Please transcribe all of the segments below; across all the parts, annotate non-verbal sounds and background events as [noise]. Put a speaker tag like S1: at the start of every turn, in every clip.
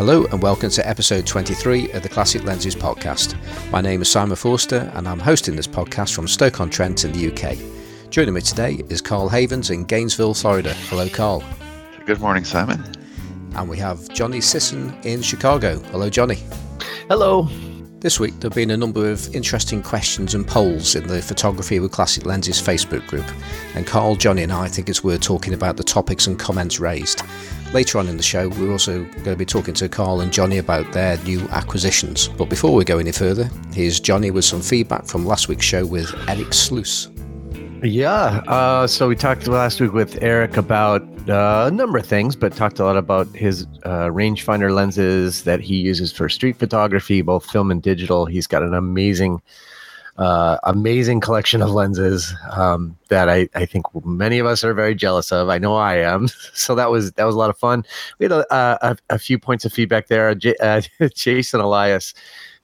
S1: Hello and welcome to episode 23 of the Classic Lenses podcast. My name is Simon Forster and I'm hosting this podcast from Stoke-on-Trent in the UK. Joining me today is Carl Havens in Gainesville, Florida. Hello, Carl.
S2: Good morning, Simon.
S1: And we have Johnny Sisson in Chicago. Hello, Johnny.
S3: Hello.
S1: This week, there have been a number of interesting questions and polls in the Photography with Classic Lenses Facebook group, and Carl, Johnny, and I think it's worth talking about the topics and comments raised. Later on in the show, we're also going to be talking to Carl and Johnny about their new acquisitions. But before we go any further, here's Johnny with some feedback from last week's show with Eric Sluice.
S3: Yeah. Uh, so we talked last week with Eric about uh, a number of things, but talked a lot about his uh, rangefinder lenses that he uses for street photography, both film and digital. He's got an amazing uh, amazing collection of lenses um, that I, I think many of us are very jealous of. I know I am. [laughs] So that was that was a lot of fun. We had a, a, a few points of feedback there. J- uh, [laughs] Jason Elias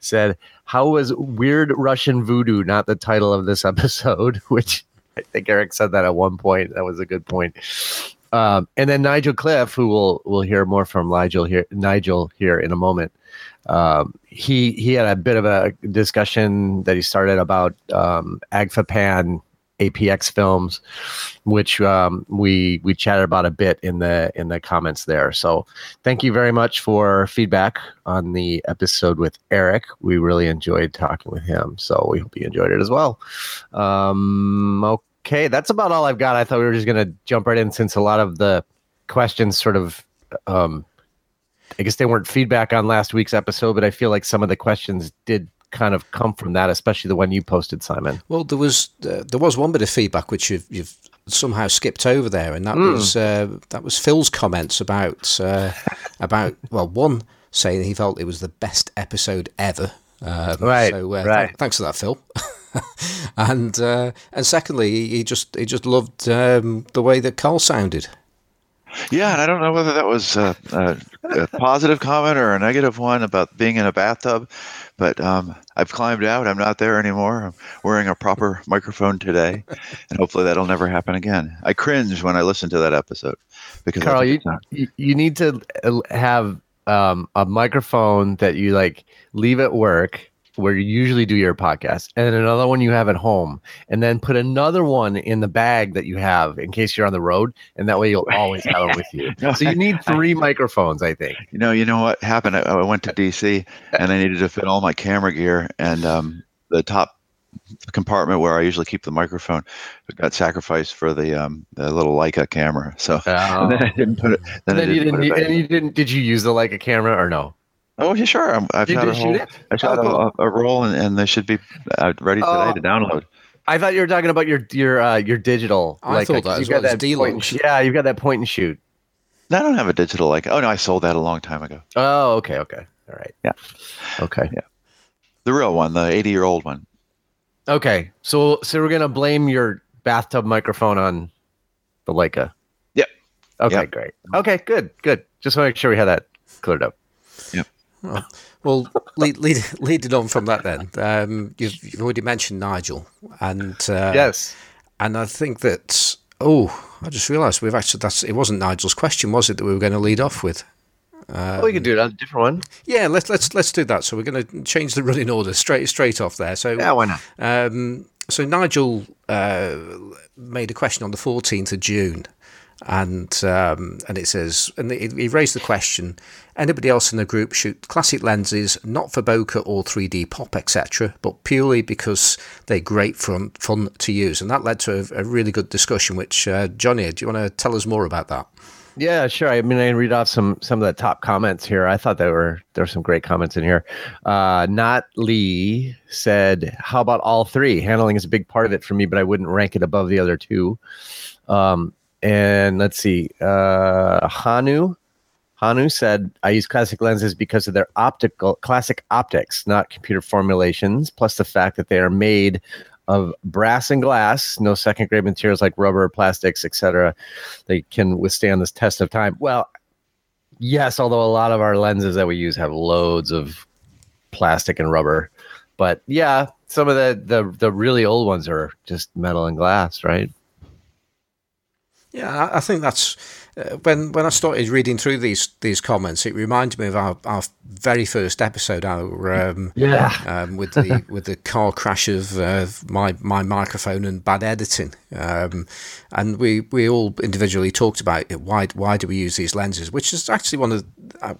S3: said, "How was Weird Russian Voodoo not the title of this [laughs] episode?" Which I think Eric said that at one point. That was a good point. Um, and then Nigel Cliff, who we'll we'll hear more from Nigel here, Nigel here in a moment. Um, he he had a bit of a discussion that he started about um, Agfapan APX films, which um, we we chatted about a bit in the in the comments there. So thank you very much for feedback on the episode with Eric. We really enjoyed talking with him. So we hope you enjoyed it as well. Um, okay, that's about all I've got. I thought we were just gonna jump right in since a lot of the questions sort of um, I guess they weren't feedback on last week's episode, but I feel like some of the questions did kind of come from that, especially the one you posted, Simon.
S1: Well, there was uh, there was one bit of feedback which you've, you've somehow skipped over there, and that mm. was uh, that was Phil's comments about uh, about [laughs] well, one saying he felt it was the best episode ever.
S3: Um, right. So, uh, right. Th-
S1: thanks for that, Phil. [laughs] [laughs] and uh, and secondly, he just he just loved um, the way that Carl sounded.
S2: Yeah, and I don't know whether that was a, a, a, positive comment or a negative one about being in a bathtub, but um, I've climbed out. I'm not there anymore. I'm wearing a proper microphone today, and hopefully that'll never happen again. I cringe when I listen to that episode
S3: because Carl, you, you need to uh, have um, a microphone that you like leave at work where you usually do your podcast and another one you have at home and then put another one in the bag that you have in case you're on the road and that way you'll always have it with you no, [laughs] so you need three I, microphones i think
S2: you know you know what happened i, I went to [laughs] dc and i needed to fit all my camera gear and um, the top compartment where I usually keep the microphone got sacrificed for the um the little Leica camera. So oh. [laughs] and then I didn't put it. Then,
S3: then you didn't. and you didn't. Did you use the Leica camera or no?
S2: Oh, yeah, sure. i have shot a whole, I shot oh, a, a, roll, and, and they should be uh, ready today uh, to download.
S3: I thought you were talking about your your uh, your digital.
S1: I like, thought that you got that
S3: point and, Yeah, you've got that point and shoot.
S2: I don't have a digital like. Oh no, I sold that a long time ago.
S3: Oh, okay, okay, all right.
S2: Yeah,
S3: okay,
S2: yeah. The real one, the eighty-year-old one.
S3: Okay, so so we're gonna blame your bathtub microphone on the Leica.
S2: Yep.
S3: Okay, yep. great. Okay, good, good. Just want to make sure we had that cleared up.
S1: Oh, well, lead, lead, lead it on from that then. Um, you've, you've, already mentioned Nigel, and uh,
S3: yes,
S1: and I think that oh, I just realised we've actually that's it wasn't Nigel's question, was it that we were going to lead off with?
S3: Um, we can do that, a different one.
S1: Yeah, let's let's let's do that. So we're going to change the running order straight straight off there. So
S3: yeah, why not?
S1: Um, so Nigel uh, made a question on the 14th of June, and um, and it says, and he raised the question: anybody else in the group shoot classic lenses, not for bokeh or 3D pop, etc., but purely because they're great fun fun to use, and that led to a, a really good discussion. Which uh, Johnny, do you want to tell us more about that?
S3: Yeah, sure. I mean, I read off some some of the top comments here. I thought there were there were some great comments in here. Uh, Not Lee said, "How about all three? Handling is a big part of it for me, but I wouldn't rank it above the other two. Um, and let's see, uh, Hanu. Hanu said, I use classic lenses because of their optical classic optics, not computer formulations, plus the fact that they are made of brass and glass, no second grade materials like rubber, plastics, etc. They can withstand this test of time. Well, yes, although a lot of our lenses that we use have loads of plastic and rubber. But yeah, some of the the the really old ones are just metal and glass, right?
S1: Yeah, I think that's uh, when when I started reading through these these comments. It reminded me of our, our very first episode, our um,
S3: yeah,
S1: um, with the [laughs] with the car crash of uh, my my microphone and bad editing, um, and we we all individually talked about it, why why do we use these lenses, which is actually one of I,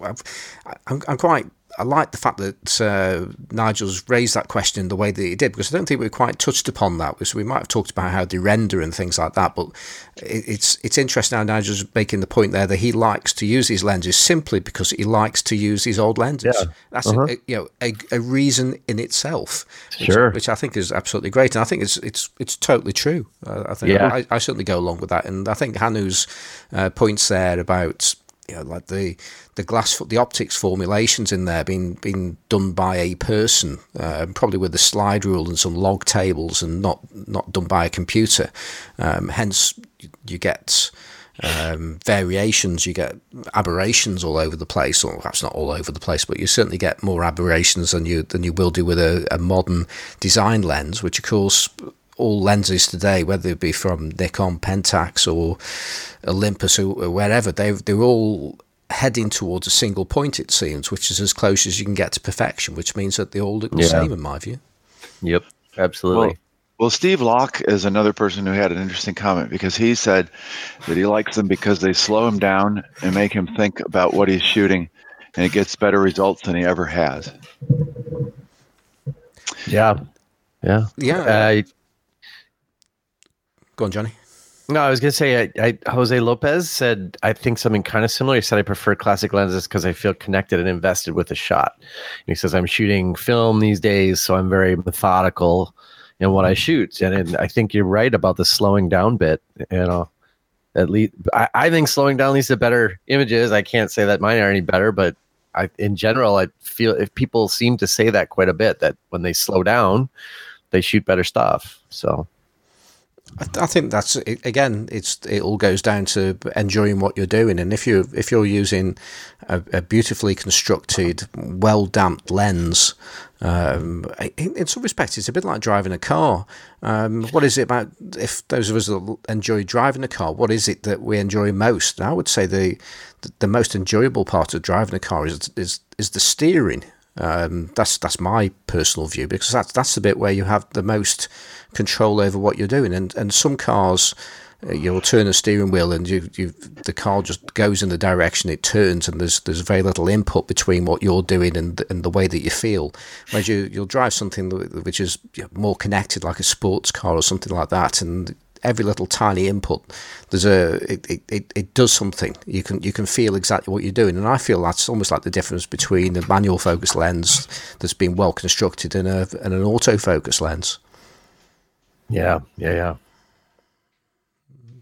S1: I'm, I'm quite I like the fact that uh, Nigel's raised that question in the way that he did because I don't think we quite touched upon that. So we might have talked about how they render and things like that, but it's it's interesting how Nigel's making the point there that he likes to use these lenses simply because he likes to use these old lenses. Yeah. That's uh-huh. a, you know a, a, reason in itself,
S3: sure.
S1: which, which, I think is absolutely great, and I think it's it's it's totally true. Uh, I think yeah. I, I, certainly go along with that, and I think Hanu's uh, points there about you know, like the the glass, the optics formulations in there being being done by a person, uh, probably with a slide rule and some log tables, and not not done by a computer. Um, hence, you get um, variations, you get aberrations all over the place, or perhaps not all over the place, but you certainly get more aberrations than you than you will do with a, a modern design lens, which of course all lenses today, whether it be from Nikon, Pentax, or Olympus, or wherever, they they're all heading towards a single point. It seems, which is as close as you can get to perfection, which means that they all look the yeah. same, in my view.
S3: Yep, absolutely.
S2: Well, well, Steve Locke is another person who had an interesting comment because he said that he likes them because they slow him down and make him think about what he's shooting, and it gets better results than he ever has.
S3: Yeah, yeah,
S1: yeah. Uh, Go on, Johnny.
S3: No, I was gonna say, I, I, Jose Lopez said I think something kind of similar. He said I prefer classic lenses because I feel connected and invested with the shot. And he says I'm shooting film these days, so I'm very methodical in what I shoot. And, and I think you're right about the slowing down bit. You know, at least I, I think slowing down leads to better images. I can't say that mine are any better, but I, in general, I feel if people seem to say that quite a bit that when they slow down, they shoot better stuff. So
S1: I think that's again. It's it all goes down to enjoying what you're doing, and if you if you're using a, a beautifully constructed, well damped lens, um, in, in, some respects, it's a bit like driving a car. Um, what is it about? If those of us that enjoy driving a car, what is it that we enjoy most? And I would say the the most enjoyable part of driving a car is is is the steering. Um, that's that's my personal view because that's that's the bit where you have the most control over what you're doing. And and some cars, uh, you'll turn a steering wheel and you you the car just goes in the direction it turns, and there's there's very little input between what you're doing and and the way that you feel. Whereas you you'll drive something which is more connected, like a sports car or something like that, and every little tiny input there's a it, it, it does something. You can you can feel exactly what you're doing. And i feel that's almost like the difference between a manual focus lens that's been well constructed and, a, and an autofocus lens.
S3: Yeah yeah yeah.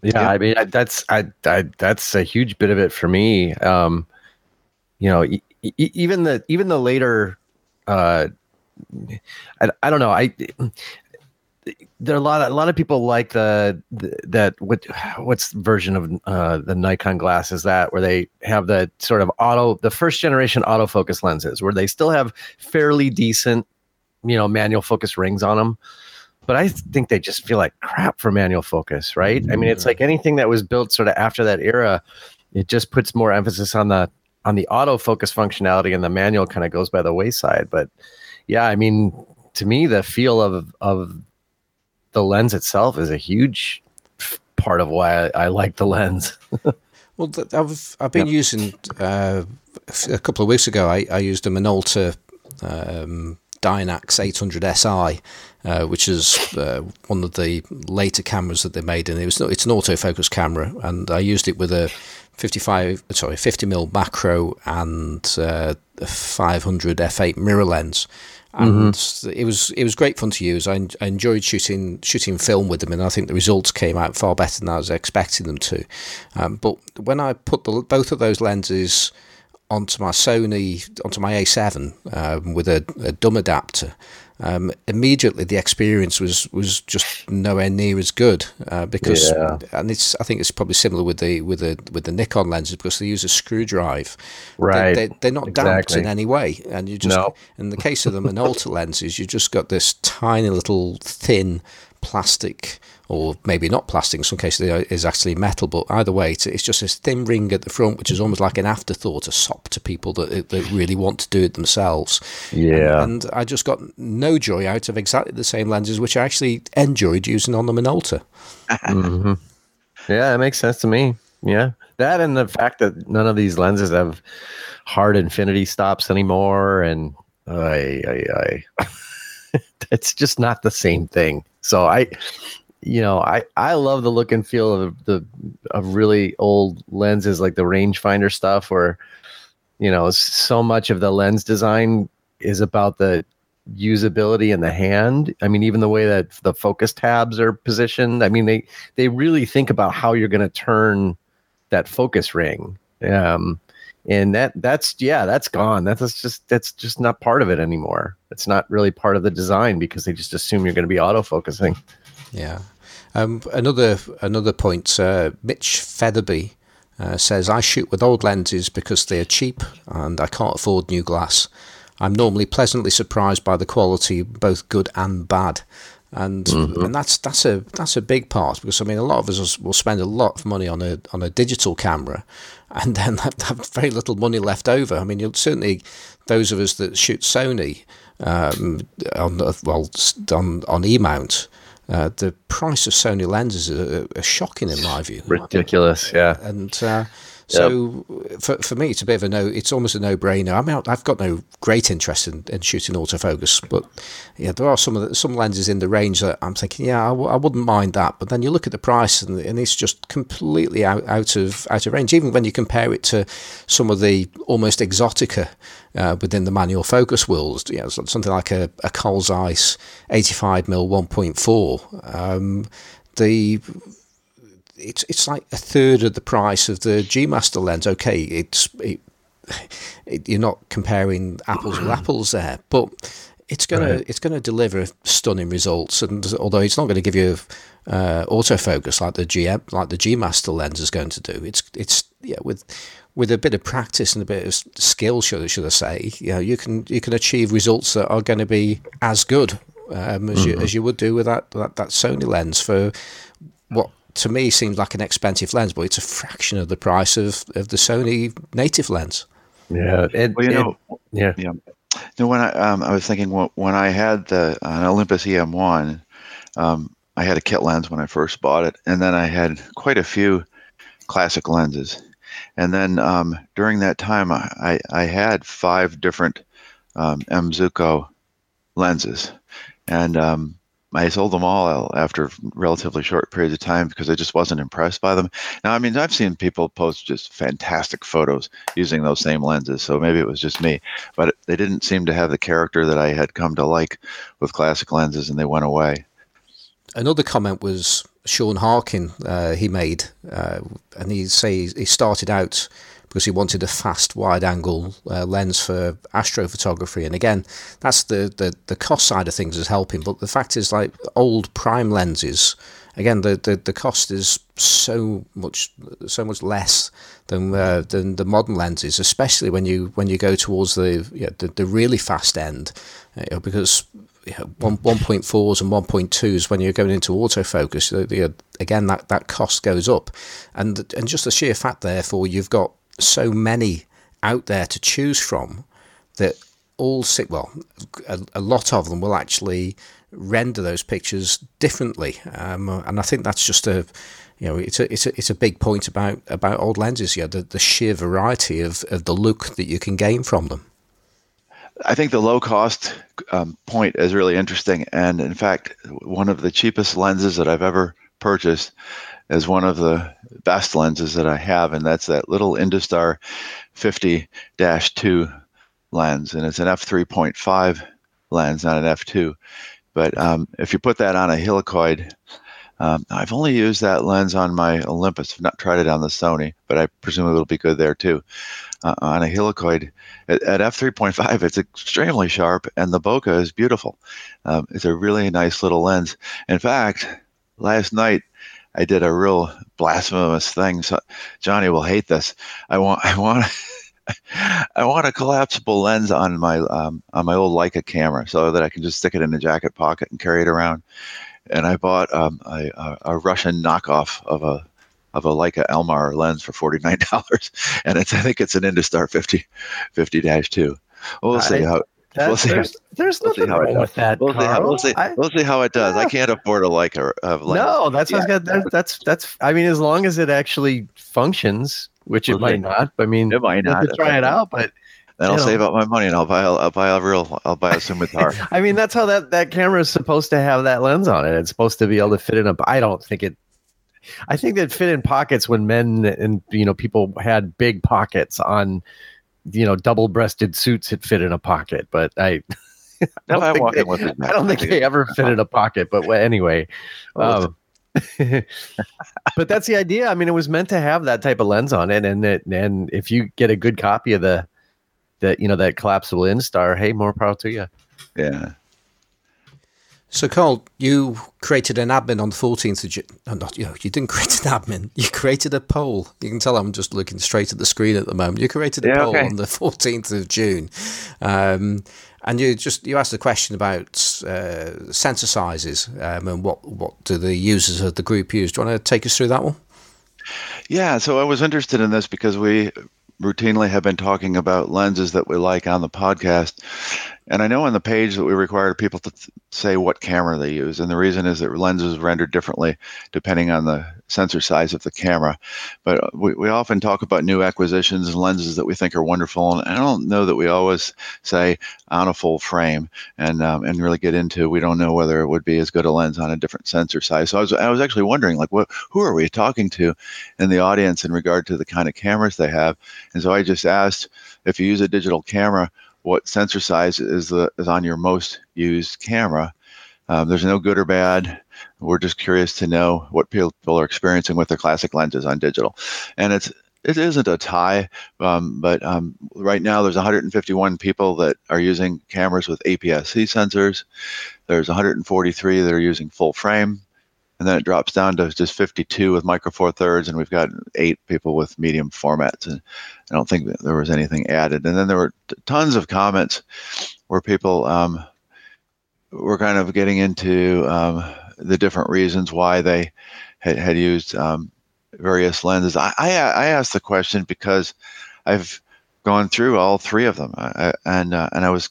S3: Yeah, I mean that's I, I that's a huge bit of it for me. Um, you know, e- even the even the later, uh, I, I don't know. I there are a lot of a lot of people like the, the that what what's version of uh, the Nikon glass is that where they have the sort of auto the first generation autofocus lenses where they still have fairly decent you know manual focus rings on them but I think they just feel like crap for manual focus right? I mean it's like anything that was built sort of after that era it just puts more emphasis on the on the autofocus functionality and the manual kind of goes by the wayside. But yeah I mean to me the feel of of the lens itself is a huge part of why I, I like the lens. [laughs]
S1: well, I've I've been using uh, a couple of weeks ago. I, I used a Minolta um, Dynax 800 SI, uh, which is uh, one of the later cameras that they made, and it was it's an autofocus camera, and I used it with a 55 sorry 50 mil macro and uh, a 500 f8 mirror lens and mm-hmm. it was it was great fun to use. I, I, enjoyed shooting shooting film with them, and I think the results came out far better than I was expecting them to. Um, but when I put the, both of those lenses onto my Sony onto my A7 um, with a, a dumb adapter, um, immediately the experience was was just nowhere near as good uh, because yeah. and it's I think it's probably similar with the with the with the Nikon lenses because they use a screw drive
S3: right
S1: they, are not exactly. damped in any way and you just no. in the case of the Minolta [laughs] lenses you just got this tiny little thin plastic or maybe not plastic. In some cases, it is actually metal. But either way, it's, it's just this thin ring at the front, which is almost like an afterthought, a sop to people that that really want to do it themselves.
S3: Yeah.
S1: And, and I just got no joy out of exactly the same lenses, which I actually enjoyed using on the Minolta. [laughs]
S3: hmm Yeah, that makes sense to me. Yeah, that and the fact that none of these lenses have hard infinity stops anymore, and I, I, I [laughs] it's just not the same thing. So I, you know, I I love the look and feel of the of really old lenses like the rangefinder stuff, where you know so much of the lens design is about the usability in the hand. I mean, even the way that the focus tabs are positioned. I mean, they they really think about how you're going to turn that focus ring. Um, and that that's yeah, that's gone. That's just that's just not part of it anymore. It's not really part of the design because they just assume you're going to be autofocusing.
S1: Yeah. Um, another another point. Uh, Mitch Featherby uh, says I shoot with old lenses because they are cheap and I can't afford new glass. I'm normally pleasantly surprised by the quality, both good and bad. And and that's that's a that's a big part because I mean a lot of us will spend a lot of money on a on a digital camera, [laughs] and then have, have very little money left over. I mean, you'll certainly those of us that shoot Sony um, on well on on E mount, uh, the price of Sony lenses are, are shocking in my view
S3: Ridiculous, yeah.
S1: and uh, so for, for me it's a bit of a no it's almost a no-brainer. I mean I've got no great interest in, in shooting autofocus but yeah there are some the, some lenses in the range that I'm thinking yeah I w- I wouldn't mind that. But then you look at the price and, and it's just completely out, out of out of range. Even when you compare it to some of the almost exotica uh, within the manual focus world you know something like a, a Carl Zeiss 85mm 1.4 um, the it's it's like a third of the price of the G Master lens. Okay, it's it, it, you're not comparing apples with apples there, but it's gonna
S3: Right.
S1: it's gonna deliver stunning results. And although it's not going to give you uh, autofocus like the GM like the G Master lens is going to do, it's it's yeah with with a bit of practice and a bit of skill, should should I say, you know, you can you can achieve results that are going to be as good um, as you as you would do with that, that that Sony lens for what to me seems like an expensive lens, but it's a fraction of the price of, of the Sony native lens.
S3: Yeah. It,
S2: Well, you
S3: it-
S2: know,
S3: yeah.
S2: yeah. No, when I um, I was thinking when, when I had the an Olympus EM1, um, I had a kit lens when I first bought it, and then I had quite a few classic lenses, and then um, during that time I, I, I had five different um, M.Zuiko lenses, and um, I sold them all after relatively short periods of time because I just wasn't impressed by them. Now, I mean, I've seen people post just fantastic photos using those same lenses, so maybe it was just me but they didn't seem to have the character that I had come to like with classic lenses, and they went away.
S1: Another comment was Sean Harkin. Uh, he made, uh, and he say he started out because he wanted a fast wide-angle uh, lens for astrophotography. And again, that's the, the the cost side of things is helping. But the fact is, like old prime lenses, again, the, the, the cost is so much so much less than uh, than the modern lenses, especially when you when you go towards the yeah, the, the really fast end, you know, because yeah, one one point fours and one point twos when you're going into autofocus. The, the, again, that, that cost goes up, and and just the sheer fact, therefore, you've got so many out there to choose from that all well. A, a lot of them will actually render those pictures differently, um, and I think that's just a you know it's a it's a it's a big point about about old lenses. Yeah, the, the sheer variety of, of the look that you can gain from them.
S2: I think the low cost um, point is really interesting, and in fact, one of the cheapest lenses that I've ever purchased is one of the best lenses that I have, and that's that little Industar 50-2 lens, and it's an f3.5 lens, not an f2. But um, if you put that on a helicoid, um, I've only used that lens on my Olympus. I've not tried it on the Sony, but I presume it'll be good there too. Uh, on a helicoid at, at f3.5, it's extremely sharp, and the bokeh is beautiful. Um, it's a really nice little lens. In fact, last night I did a real blasphemous thing. So Johnny will hate this. I want, I want. [laughs] I want a collapsible lens on my um, on my old Leica camera so that I can just stick it in the jacket pocket and carry it around. and I bought um, a, a Russian knockoff of a of a Leica Elmar lens for forty nine dollars, [laughs] and it's I think it's an Industar 50 50 two. We'll see how.
S3: We'll there's, there's we'll nothing wrong with that.
S2: We'll see, how, we'll, see, I, we'll see how it does. Yeah. I can't afford a Leica of lens.
S3: No, that's yeah. that's, that's that's. I mean, as long as it actually functions, which it might not. I mean,
S2: it might not.
S3: Try it out, but
S2: then I'll know. save up my money and I'll buy a, I'll buy a real I'll buy a Summitar. [laughs]
S3: I mean, that's how that that camera is supposed to have that lens on it. It's supposed to be able to fit in a. I don't think it. I think that fit in pockets when men and you know people had big pockets on, you know, double-breasted suits. It fit in a pocket, but I. [laughs]
S2: I don't, think,
S3: they, I don't think they ever fit in a pocket, but anyway. [laughs] Um, [laughs] but that's the idea. I mean, it was meant to have that type of lens on it, and it, and if you get a good copy of the that you know that collapsible Industar hey more power to you
S2: yeah
S1: so Carl, you created an admin on the 14th of June. No, not you. Know, you didn't create an admin. You created a poll. You can tell I'm just looking straight at the screen at the moment. You created a yeah, poll okay. on the 14th of June, um, and you just you asked a question about uh, sensor sizes um, and what what do the users of the group use. Do you want to take us through that one?
S2: Yeah. So I was interested in this because we routinely have been talking about lenses that we like on the podcast. And I know on the page that we require people to th- say what camera they use. And the reason is that lenses rendered differently depending on the sensor size of the camera. But we, we often talk about new acquisitions and lenses that we think are wonderful. And I don't know that we always say on a full frame and um, and really get into we don't know whether it would be as good a lens on a different sensor size. So I was, I was actually wondering like what who are we talking to in the audience in regard to the kind of cameras they have. And so I just asked if you use a digital camera, what sensor size is the is on your most used camera. Um, there's no good or bad. We're just curious to know what people are experiencing with their classic lenses on digital, and it's it isn't a tie, um, but um, right now there's 151 people that are using cameras with APS-C sensors. There's 143 that are using full frame, and then it drops down to just 52 with micro four thirds, and we've got eight people with medium formats. And I don't think there was anything added. And then there were t- tons of comments where people um, were kind of getting into um, the different reasons why they had, had used um, various lenses. I, I, I asked the question because I've gone through all three of them, I, and uh, and I was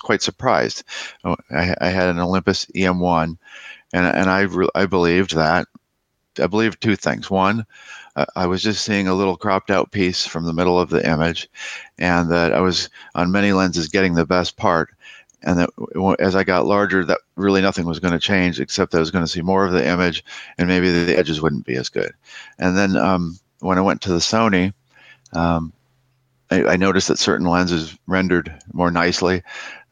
S2: quite surprised. I, I had an Olympus EM1 and and I re- I believed that. I believed two things. One, uh, I was just seeing a little cropped out piece from the middle of the image, and that I was on many lenses getting the best part. And that as I got larger, that really nothing was going to change except that I was going to see more of the image, and maybe the edges wouldn't be as good. And then um, when I went to the Sony, um, I, I, noticed that certain lenses rendered more nicely.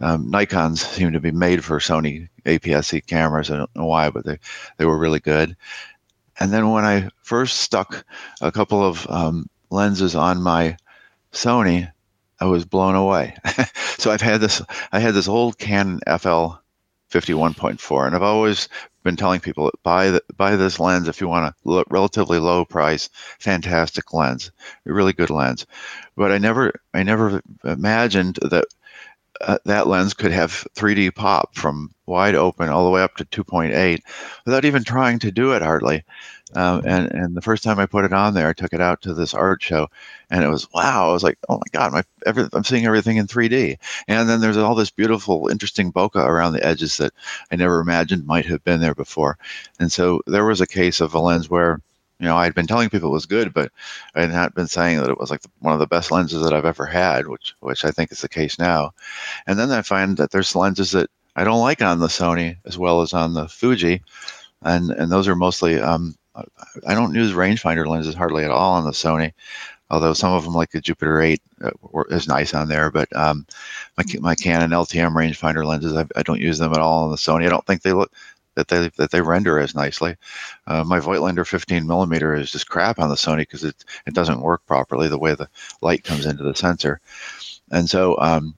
S2: Um, Nikon's seem to be made for Sony APS-C cameras. I don't know why, but they, they were really good. And then when I first stuck a couple of um, lenses on my Sony, I was blown away. [laughs] so I've had this, I had this old Canon FL 51.4, and I've always been telling people buy the, buy this lens if you want a relatively low price, fantastic lens, a really good lens. But I never I never imagined that uh, that lens could have 3D pop from wide open all the way up to 2.8 without even trying to do it hardly. Um, and and the first time I put it on there, I took it out to this art show, and it was wow! I was like, oh my god, my every, I'm seeing everything in 3D. And then there's all this beautiful, interesting bokeh around the edges that I never imagined might have been there before. And so there was a case of a lens where you know, I had been telling people it was good, but I had not been saying that it was like the, one of the best lenses that I've ever had, which which I think is the case now. And then I find that there's lenses that I don't like on the Sony as well as on the Fuji, and and those are mostly um, I don't use rangefinder lenses hardly at all on the Sony, although some of them like the Jupiter 8 uh, is nice on there. But um, my my Canon LTM rangefinder lenses I, I don't use them at all on the Sony. I don't think they look that they that they render as nicely. Uh, my Voigtlander 15 millimeter is just crap on the Sony because it it doesn't work properly the way the light comes into the sensor, and so um,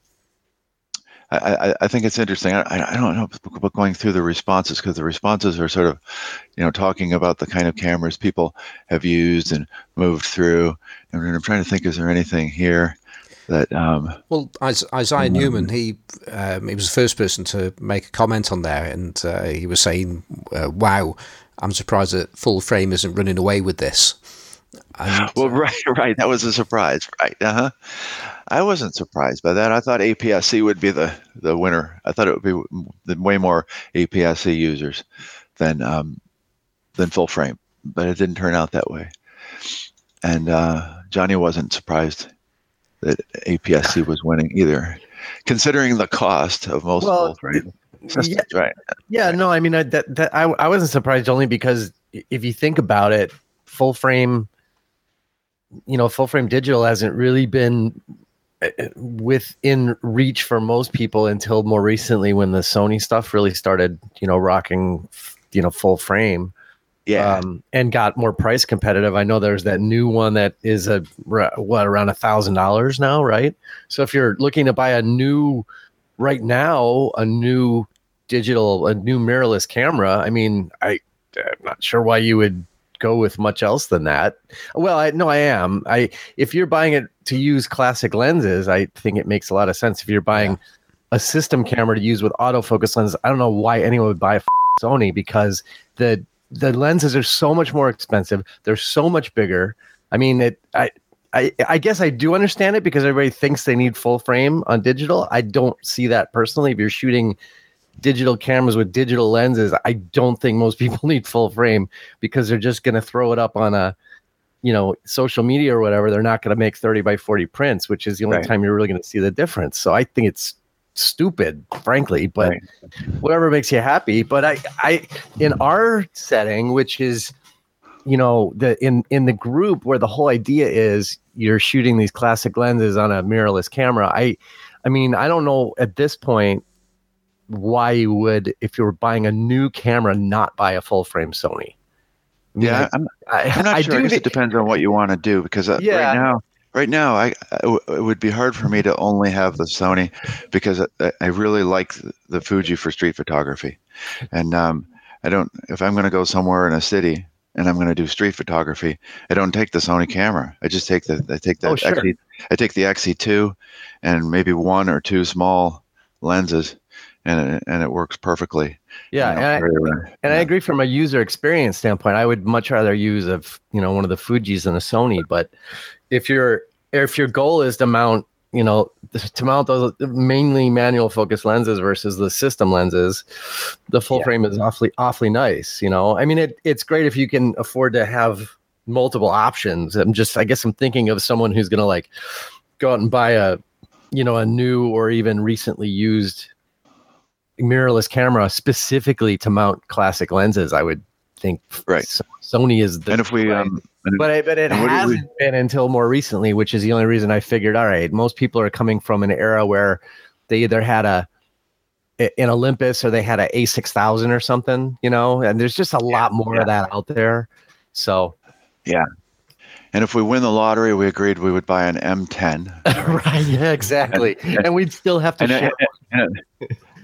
S2: I, I, think it's interesting. I, I don't know about going through the responses because the responses are sort of, you know, talking about the kind of cameras people have used and moved through. And I'm trying to think, is there anything here that um,
S1: Well, Is- Isaiah Newman, he um, he was the first person to make a comment on there, and uh, he was saying, uh, "Wow, I'm surprised that Full Frame isn't running away with this." And [laughs]
S2: well, right, right. That was a surprise, right? Uh huh. I wasn't surprised by that. I thought APS-C would be the the winner. I thought it would be the way more APS-C users than um, than full frame, but it didn't turn out that way. And uh, Johnny wasn't surprised that APS-C was winning either, considering the cost of most
S3: Well,
S2: full frame systems. Right?
S3: Yeah, no, I mean I, that that I I wasn't surprised only because if you think about it, full frame, you know, full frame digital hasn't really been uh, within reach for most people until more recently when the Sony stuff really started, you know, rocking, you know, full frame.
S2: Yeah.
S3: um, and got more price competitive. I know there's that new one that is a what around a thousand dollars now, right? So if you're looking to buy a new, right now, a new digital, a new mirrorless camera, I mean, I, I'm not sure why you would go with much else than that. Well, I no, I am. I if you're buying it to use classic lenses, I think it makes a lot of sense. If you're buying a system camera to use with autofocus lenses, I don't know why anyone would buy a Sony because the the lenses are so much more expensive. They're so much bigger. I mean, it. I. I, I guess I do understand it because everybody thinks they need full frame on digital. I don't see that personally. If you're shooting digital cameras with digital lenses, I don't think most [laughs] people need full frame because they're just going to throw it up on a, you know, social media or whatever. They're not going to make 30 by 40 prints, which is the only
S2: Right.
S3: time you're really going to see the difference. So I think it's stupid, frankly, but
S2: Right.
S3: whatever makes you happy. But I, I, in our setting, which is, you know, the in in the group where the whole idea is you're shooting these classic lenses on a mirrorless camera. I, I mean, I don't know at this point why you would, if you were buying a new camera, not buy a full frame Sony.
S2: Yeah. I'm,
S3: I,
S2: I'm not
S3: I
S2: sure. I guess
S3: thi-
S2: it depends on what you want to do because uh,
S3: Yeah.
S2: right now, right now, I, it would be hard for me to only have the Sony because I, I really like the- Fuji for street photography, and um, I don't. If I'm going to go somewhere in a city and I'm going to do street photography, I don't take the Sony camera. I just take the I take the
S3: Oh, sure.
S2: I take the XE2 and maybe one or two small lenses, and it, and it works perfectly.
S3: yeah,
S2: you know,
S3: and I,
S2: very well.
S3: And I agree from a user experience standpoint. I would much rather use a f- you know one of the Fuji's than a Sony. But if your if your goal is to mount you know to mount those mainly manual focus lenses versus the system lenses, the full
S1: Yeah.
S3: frame is awfully awfully nice. You know, I mean it it's great if you can afford to have multiple options. I'm just I guess I'm thinking of someone who's gonna like go out and buy a you know a new or even recently used mirrorless camera specifically to mount classic lenses, I would think
S2: Right.
S3: Sony is the
S2: And if we um,
S3: but I, but it
S2: and do we-
S3: hasn't been until more recently, which is the only reason I figured. All right, most people are coming from an era where they either had a an Olympus or they had a A6000 or something, you know, and there's just a lot more
S2: yeah.
S3: of that out there. So yeah.
S2: And if we win the lottery, we agreed we would buy an M10. [laughs]
S3: right, yeah, exactly, and, we'd still have to
S2: And,
S3: share.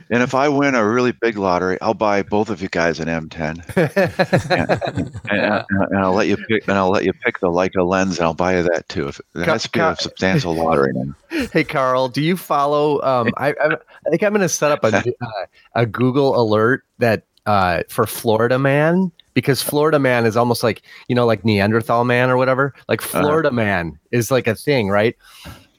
S2: And, and, and if I win a really big lottery, I'll buy both of you guys an M10, [laughs] and, and I'll let you pick. And I'll let you pick the Leica lens, and I'll buy you that too. If it
S3: Ca-
S2: has to be a substantial [laughs] lottery, then.
S3: hey Carl, do you follow? Um, I, I I think I'm going to set up a [laughs] uh, a Google alert that uh, for Florida Man because Florida Man is almost like you know like Neanderthal Man or whatever. Like
S2: Uh-huh.
S3: Florida Man is like a thing, right?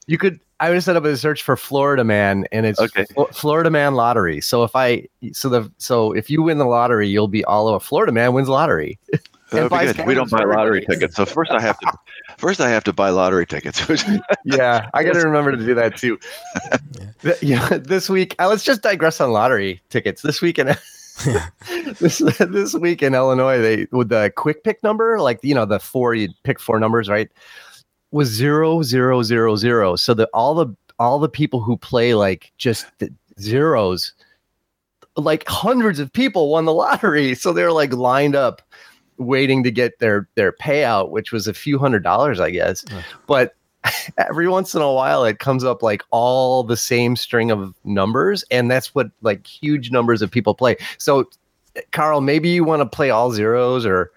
S3: You could. I would set up a search for Florida Man, and it's
S2: Okay.
S3: Flo- Florida Man lottery. So if I so the so if you win the lottery, you'll be all of Florida Man wins lottery. [laughs]
S2: That would be
S3: buys
S2: good. We don't buy [laughs] lottery
S3: everybody.
S2: tickets, so first I have to. First, I have to buy lottery tickets. [laughs]
S3: yeah, I got to remember to do that too. Th- yeah, this week. Uh, let's just digress on lottery tickets. This week in this this week in Illinois, they with the quick pick number, like you know the four you pick four numbers, right? Was zero zero zero zero. So that all the all the people who play like just the zeros, like hundreds of people won the lottery. [laughs] So they're like lined up waiting to get their their payout, which was a few hundred dollars, I guess. But [laughs] every once in a while, it comes up like all the same string of numbers, and that's what like huge numbers of people play. So, Carl, maybe you want to play all zeros, or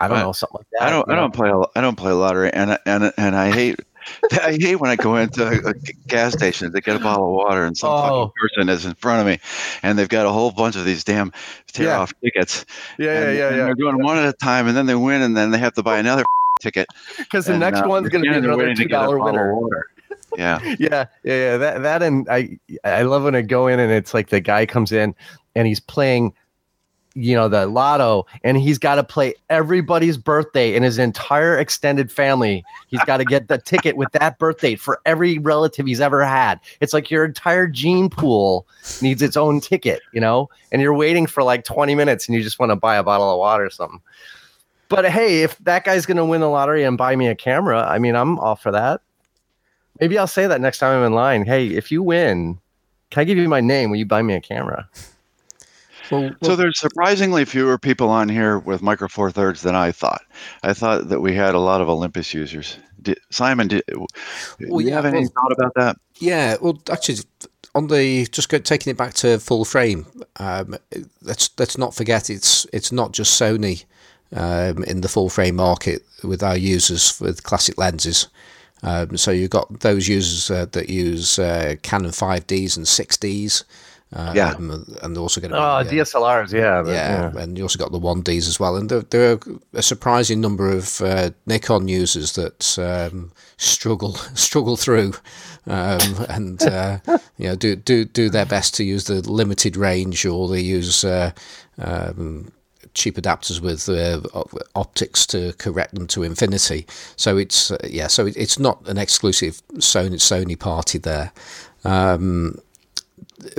S3: I don't
S2: I-
S3: know something like that.
S2: I don't. I
S3: know?
S2: don't play. I don't play lottery, and I- and and I hate [laughs] I hate when I go into a, a gas station to get a bottle of water and some
S3: Oh.
S2: fucking person is in front of me and they've got a whole bunch of these damn tear
S3: Yeah.
S2: off tickets.
S3: Yeah,
S2: and, and They're doing one at a time and then they win and then they have to buy another ticket.
S3: Because the next
S2: uh,
S3: one's going to be another two
S2: of
S3: winner.
S2: water. Yeah. [laughs]
S3: yeah, yeah, yeah. That that and I I love when I go in and it's like the guy comes in and he's playing, you know, the lotto, and he's got to play everybody's birthday in his entire extended family. He's got to get the ticket with that birth date for every relative he's ever had. It's like your entire gene pool needs its own ticket, you know, and you're waiting for like 20 minutes and you just want to buy a bottle of water or something. But hey, if that guy's going to win the lottery and buy me a camera, I mean, I'm all for that. Maybe I'll say that next time I'm in line. Hey, if you win, can I give you my name? Will you buy me a camera?
S1: Well,
S2: So there's surprisingly fewer people on here with Micro Four Thirds than I thought. I thought that we had a lot of Olympus users. Did, Simon, did, do you
S1: yeah,
S2: have any
S1: well-
S2: thought about that?
S1: Yeah, well, actually, on the just go, taking it back to full frame. Um, let's let's not forget it's it's not just Sony um, in the full frame market with our users with classic lenses. Um, so you've got those users uh, that use uh, Canon 5Ds and 6Ds. Um,
S2: Yeah.
S1: and they're also going to
S3: Oh,
S1: be, uh,
S3: DSLRs, yeah, but-
S1: yeah, and you also got the one Ds as well, and there, there are a surprising number of uh, Nikon users that um, struggle [laughs] struggle through, um, [laughs] and uh, [laughs] you know do do do their best to use the limited range, or they use uh, um, cheap adapters with uh, optics to correct them to infinity. So it's uh, yeah, so it, it's not an exclusive Sony Sony party there. Um,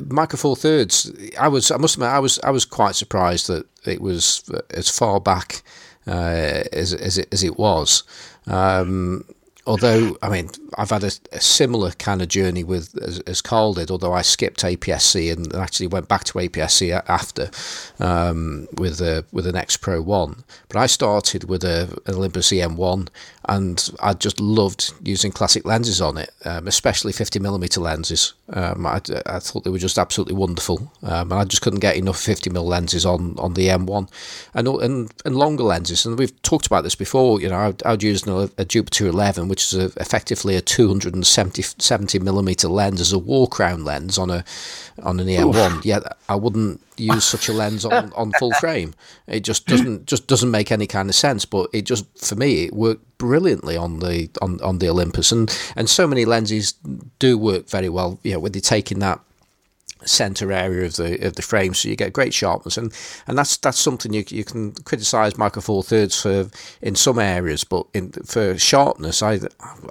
S1: Micro Four Thirds. I was. I must admit. I was. I was quite surprised that it was as far back uh, as as it, as it was. Um, although, I mean, I've had a, a similar kind of journey with as, as Carl did. Although I skipped APS-C and actually went back to APS-C after um, with a with an X Pro One. But I started with a, an Olympus EM1, and I just loved using classic lenses on it, um, especially 50 millimeter lenses. Um, I, I thought they were just absolutely wonderful, um, and I just couldn't get enough 50 mm lenses on, on the M1, and and and longer lenses. And we've talked about this before. You know, I'd, I'd use a, a Jupiter 11, which is a, effectively a 270 70 millimeter lens as a war crown lens on a on an EM1. Yet I wouldn't use such a lens on, on full frame. It just doesn't just doesn't make any kind of sense. But it just for me it worked brilliantly on the on, on the Olympus, and and so many lenses do work very well. You know, when you're taking that center area of the of the frame, so you get great sharpness, and and that's that's something you you can criticize Micro Four Thirds for in some areas, but in for sharpness, I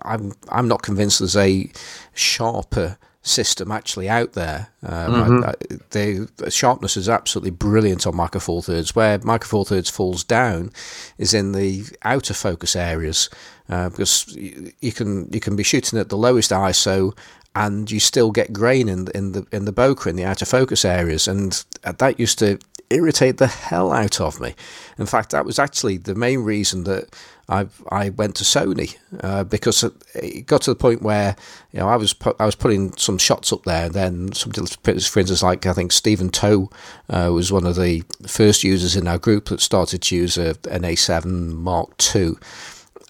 S1: I'm I'm not convinced there's a sharper system actually out there. Um, I, I, the the sharpness is absolutely brilliant on Micro Four Thirds. Where Micro Four Thirds falls down is in the outer focus areas uh, because you, you can you can be shooting at the lowest ISO and you still get grain in in the in the bokeh in the outer focus areas, and that used to irritate the hell out of me. In fact, that was actually the main reason that I I went to Sony uh, because it got to the point where you know I was pu- I was putting some shots up there, and then some for instance like I think Stephen Toe uh, was one of the first users in our group that started to use a, an A7 Mark II,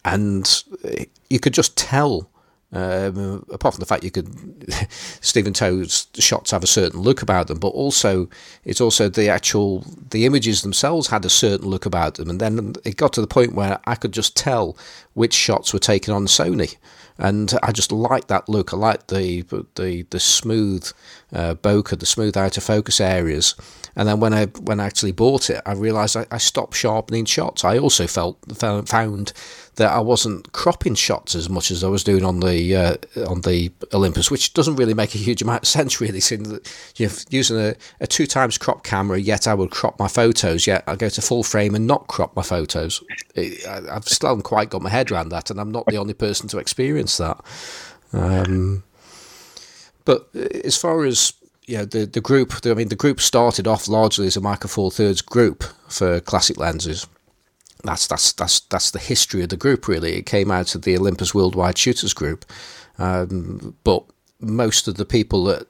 S1: and you could just tell um, apart from the fact you could, [laughs] Stephen Toe's shots have a certain look about them, but also it's also the actual the images themselves had a certain look about them, and then it got to the point where I could just tell which shots were taken on Sony, and I just liked that look. I liked the the the smooth uh, bokeh, the smooth out of focus areas. And then when I when I actually bought it, I realised I, I stopped sharpening shots. I also felt found, found that I wasn't cropping shots as much as I was doing on the uh, on the Olympus, which doesn't really make a huge amount of [laughs] sense, really. Seeing that you're using a, a two times crop camera, yet I would crop my photos, yet I go to full frame and not crop my photos. I, I've still haven't quite got my head around that, and I'm not the only person to experience that. Um, but as far as you know, the the group, I mean, the group started off largely as a Micro Four Thirds group for classic lenses that's that's that's that's the history of the group really. It came out of the Olympus Worldwide Shooters Group, um, but most of the people that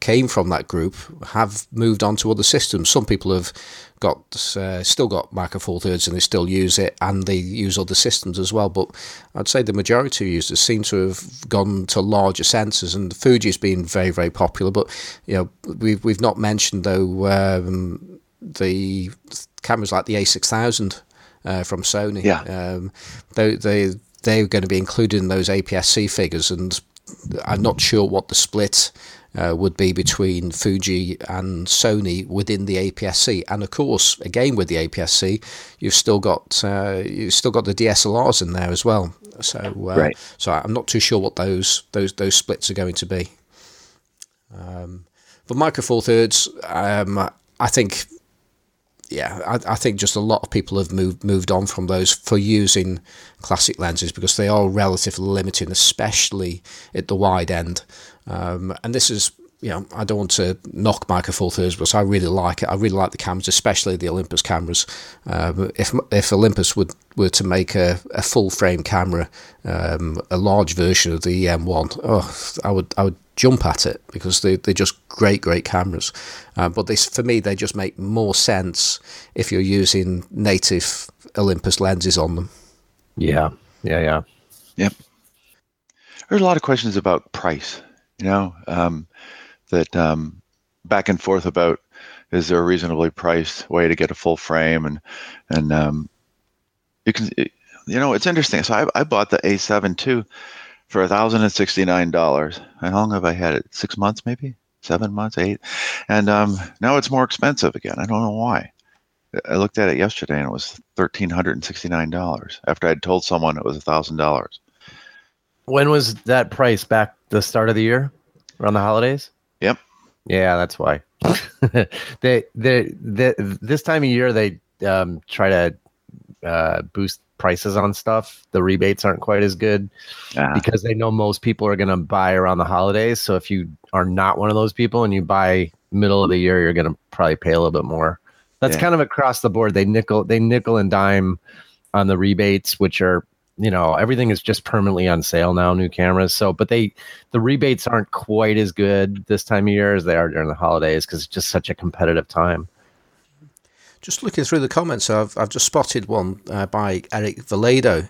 S1: came from that group have moved on to other systems. Some people have got uh, still got Micro Four Thirds and they still use it, and they use other systems as well. But I'd say the majority of users seem to have gone to larger sensors, and Fuji's been very very popular. But you know, we've we've not mentioned though um, the cameras like the A6000 uh, from Sony.
S2: Yeah.
S1: Um, they they they're going to be included in those APS-C figures, and I'm not sure what the split uh, would be between Fuji and Sony within the APS-C. And of course, again with the APS-C, you've still got uh, you've still got the DSLRs in there as well. So uh,
S2: right.
S1: so I'm not too sure what those those those splits are going to be. Um, but Micro Four Thirds, um, I think yeah, I, I, think just a lot of people have moved moved on from those for using classic lenses because they are relatively limiting, especially at the wide end. Um, and this is, you know, I don't want to knock Micro Four Thirds, but I really like it. I really like the cameras, especially the Olympus cameras. Um, if if Olympus would were to make a, a full frame camera, um, a large version of the EM1, oh, I would I would jump at it because they, they're just great, great cameras. Uh, but this, for me, they just make more sense if you're using native Olympus lenses on them.
S3: Yeah, yeah, yeah.
S2: Yep. There's a lot of questions about price, you know, um, that um, back and forth about is there a reasonably priced way to get a full frame and and um, you can you know it's interesting. So I, I bought the A7 II for $1,069. How long have I had it? Six months, maybe? Seven months, eight? And um, now it's more expensive again. I don't know why. I looked at it yesterday and it was $1,369 after I'd told someone it was $1,000.
S3: When was that price back the start of the year? Around the holidays?
S2: Yep.
S3: Yeah, that's why. [laughs] they, they, they, this time of year, they um, try to uh, boost prices on stuff. The rebates aren't quite as good uh-huh. because they know most people are going to buy around the holidays. So if you are not one of those people and you buy middle of the year, you're going to probably pay a little bit more. That's yeah. kind of across the board. They nickel they nickel and dime on the rebates, which are you know everything is just permanently on sale now new cameras so but they the rebates aren't quite as good this time of year as they are during the holidays because it's just such a competitive time
S1: just looking through the comments, I've, I've just spotted one uh, by Eric Valledo,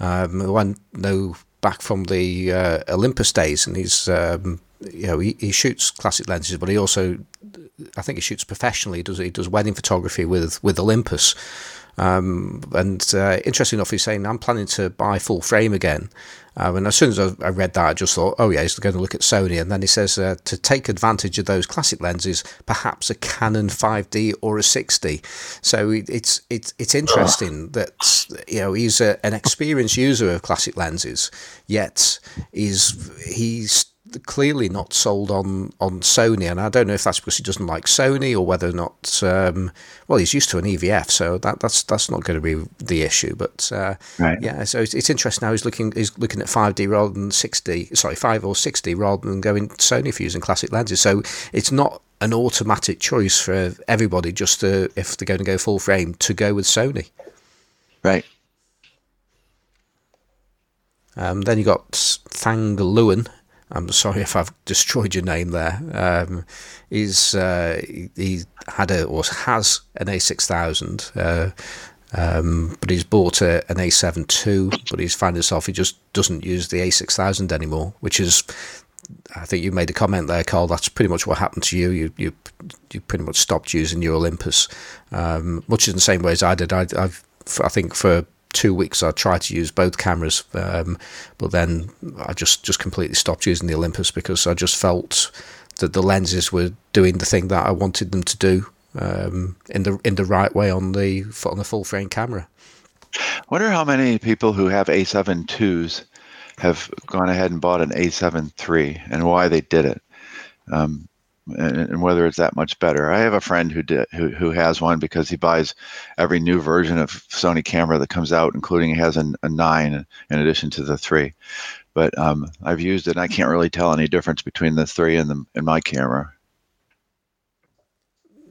S1: um, one know back from the uh, Olympus days, and he's um, you know he, he shoots classic lenses, but he also I think he shoots professionally. He does he does wedding photography with with Olympus. Um, and uh, interesting enough, he's saying I'm planning to buy full frame again. Um, and as soon as I, read that, I just thought, oh yeah, he's going to look at Sony. And then he says uh, to take advantage of those classic lenses, perhaps a Canon 5D or a 6D. So it's it's it's interesting that you know he's a, an experienced user of classic lenses, yet he's he's clearly not sold on on Sony, and I don't know if that's because he doesn't like Sony or whether or not. Um, well, he's used to an EVF, so that that's that's not going to be the issue. But uh, right. yeah, so it's, it's, interesting now. He's looking he's looking at five D rather than six D. Sorry, five or sixty rather than going Sony for using classic lenses. So it's not an automatic choice for everybody just to, if they're going to go full frame to go with Sony.
S2: Right.
S1: Um, then you got Thang Lewin, I'm sorry if I've destroyed your name there. Um, he's uh, he had a or has an A6000, uh, um, but he's bought a, an A7 II, but he's found himself he just doesn't use the A6000 anymore, which is. I think you made a comment there, Carl. That's pretty much what happened to you. You you you pretty much stopped using your Olympus, um, much in the same way as I did. I, I've I think for two weeks I tried to use both cameras, um, but then I just just completely stopped using the Olympus because I just felt that the lenses were doing the thing that I wanted them to do um, in the in the right way on the on the full frame camera.
S2: Wonder how many people who have A7 IIs have gone ahead and bought an A7 three and why they did it. Um, and, and, whether it's that much better. I have a friend who did who, who has one because he buys every new version of Sony camera that comes out, including he has a, a nine in addition to the three. But um, I've used it, and I can't really tell any difference between the three and the in my camera.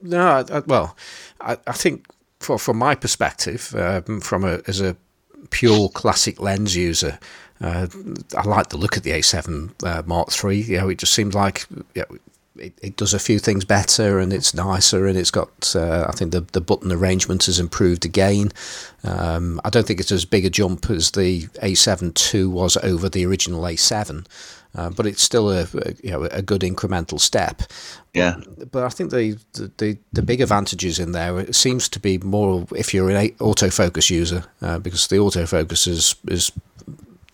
S1: No, I, well, I, I think for from my perspective, um, from a as a pure classic lens user, uh, I like the look of the A7 uh, Mark III. You know, it just seems like you know, it, it, does a few things better and it's nicer and it's got uh, I think the, the button arrangement has improved again. Um, I don't think it's as big a jump as the A7 II was over the original A7. Uh, but it's still a, a, you know a good incremental step.
S2: Yeah.
S1: But, I think the, the the big advantages in there it seems to be more if you're an autofocus user uh, because the autofocus is is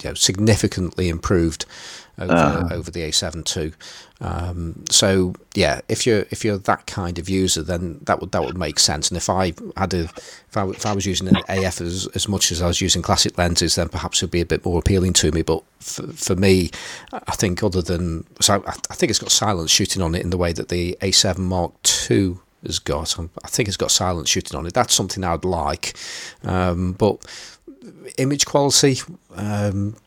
S1: you know, significantly improved over, uh. over the A7 II. Um, so yeah, if you're if you're that kind of user, then that would that would make sense. And if I had a if I, if I was using an AF as, as much as I was using classic lenses, then perhaps it would be a bit more appealing to me. But for, for me, I think other than so, I, I think it's got silence shooting on it in the way that the A7 Mark II has got. I think it's got silence shooting on it. That's something I'd like, um, but image quality. Um,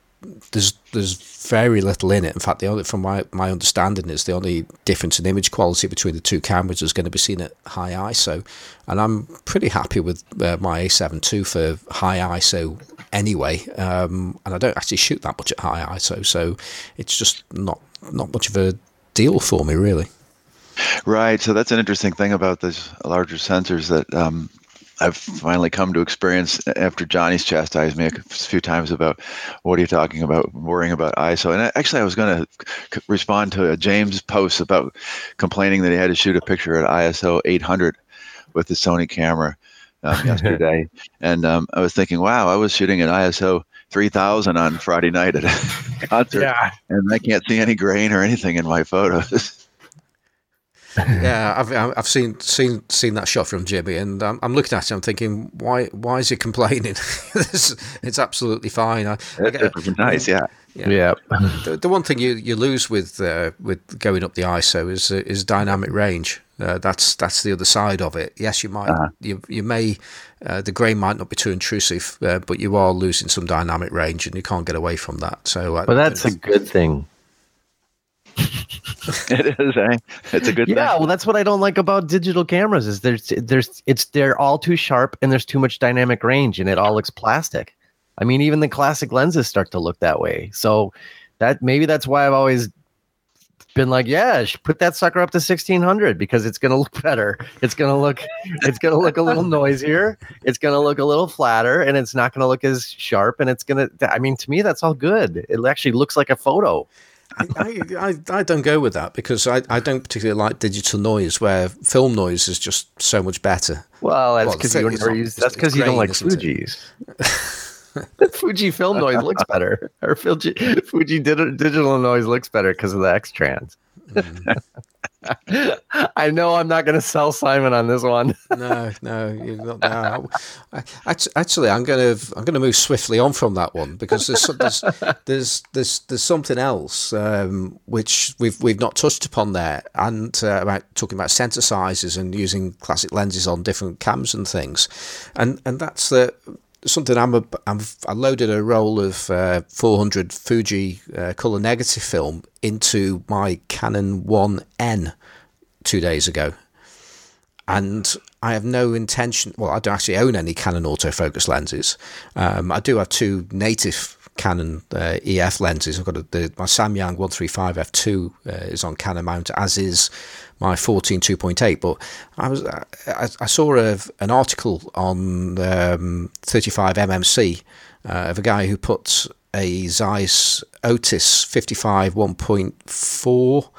S1: there's there's very little in it. In fact, the only from my, my understanding is the only difference in image quality between the two cameras is going to be seen at high ISO, and I'm pretty happy with uh, my A7 II for high ISO anyway. Um, and I don't actually shoot that much at high ISO, so it's just not not much of a deal for me really.
S2: Right. So that's an interesting thing about these larger sensors that um, I've finally come to experience after Johnny's chastised me a few times about what are you talking about, worrying about ISO. And actually, I was going to respond to a James post about complaining that he had to shoot a picture at ISO 800 with the Sony camera um, [laughs] yesterday. and um, I was thinking, wow, I was shooting at ISO 3000 on Friday night at a [laughs] concert, yeah. and I can't see any grain or anything in my photos. [laughs] [laughs]
S1: yeah, I've I've seen seen seen that shot from Jimmy, and I'm, I'm looking at it. I'm thinking, why why is he complaining? [laughs] it's, it's, absolutely fine. I,
S2: I nice, yeah.
S3: Yeah. yeah.
S1: the, the, one thing you, you lose with uh, with going up the ISO is uh, is dynamic range. Uh, that's that's the other side of it. Yes, you might uh-huh. you you may uh, the grain might not be too intrusive, uh, but you are losing some dynamic range, and you can't get away from that. So,
S3: but that's a good thing
S2: it is, eh? It's a good
S3: yeah,
S2: thing.
S3: well, that's what I don't like about digital cameras is there's there's it's they're all too sharp and there's too much dynamic range and it all looks plastic. I mean, even the classic lenses start to look that way. So that maybe that's why I've always been like, yeah, put that sucker up to 1600 because it's going to look [laughs] better. It's going to look, it's going to look a little [laughs] noisier. It's going to look a little flatter and it's not going to look as sharp. And it's going to, I mean, to me, that's all good. It actually looks like a photo.
S1: I, I, I, don't go with that because I, I don't particularly like digital noise where film noise is just so much better.
S3: Well, that's because well, you never use. That's because you don't like Fuji's. [laughs] Fuji film noise looks better, or Fuji Fuji digital noise looks better because of the X trans. Mm. [laughs] I know I'm not going to sell Simon on this one. [laughs]
S1: no, no, you're not. No. Actually, I'm going to I'm going to move swiftly on from that one because there's there's [laughs] there's there's, there's something else um, which we've we've not touched upon there, and uh, about talking about sensor sizes and using classic lenses on different cams and things, and and that's the something I'm, a, I'm I loaded a roll of uh, 400 Fuji uh, color negative film into my Canon 1N two days ago, and I have no intention. Well, I don't actually own any Canon autofocus lenses. Um, I do have two native Canon uh, EF lenses. I've got a, the, my Samyang 135 f2 uh, is on Canon mount, as is my 14 2.8. But I was I, I saw a, an article on um, 35 MMC uh, of a guy who put a Zeiss Otus 55 1.4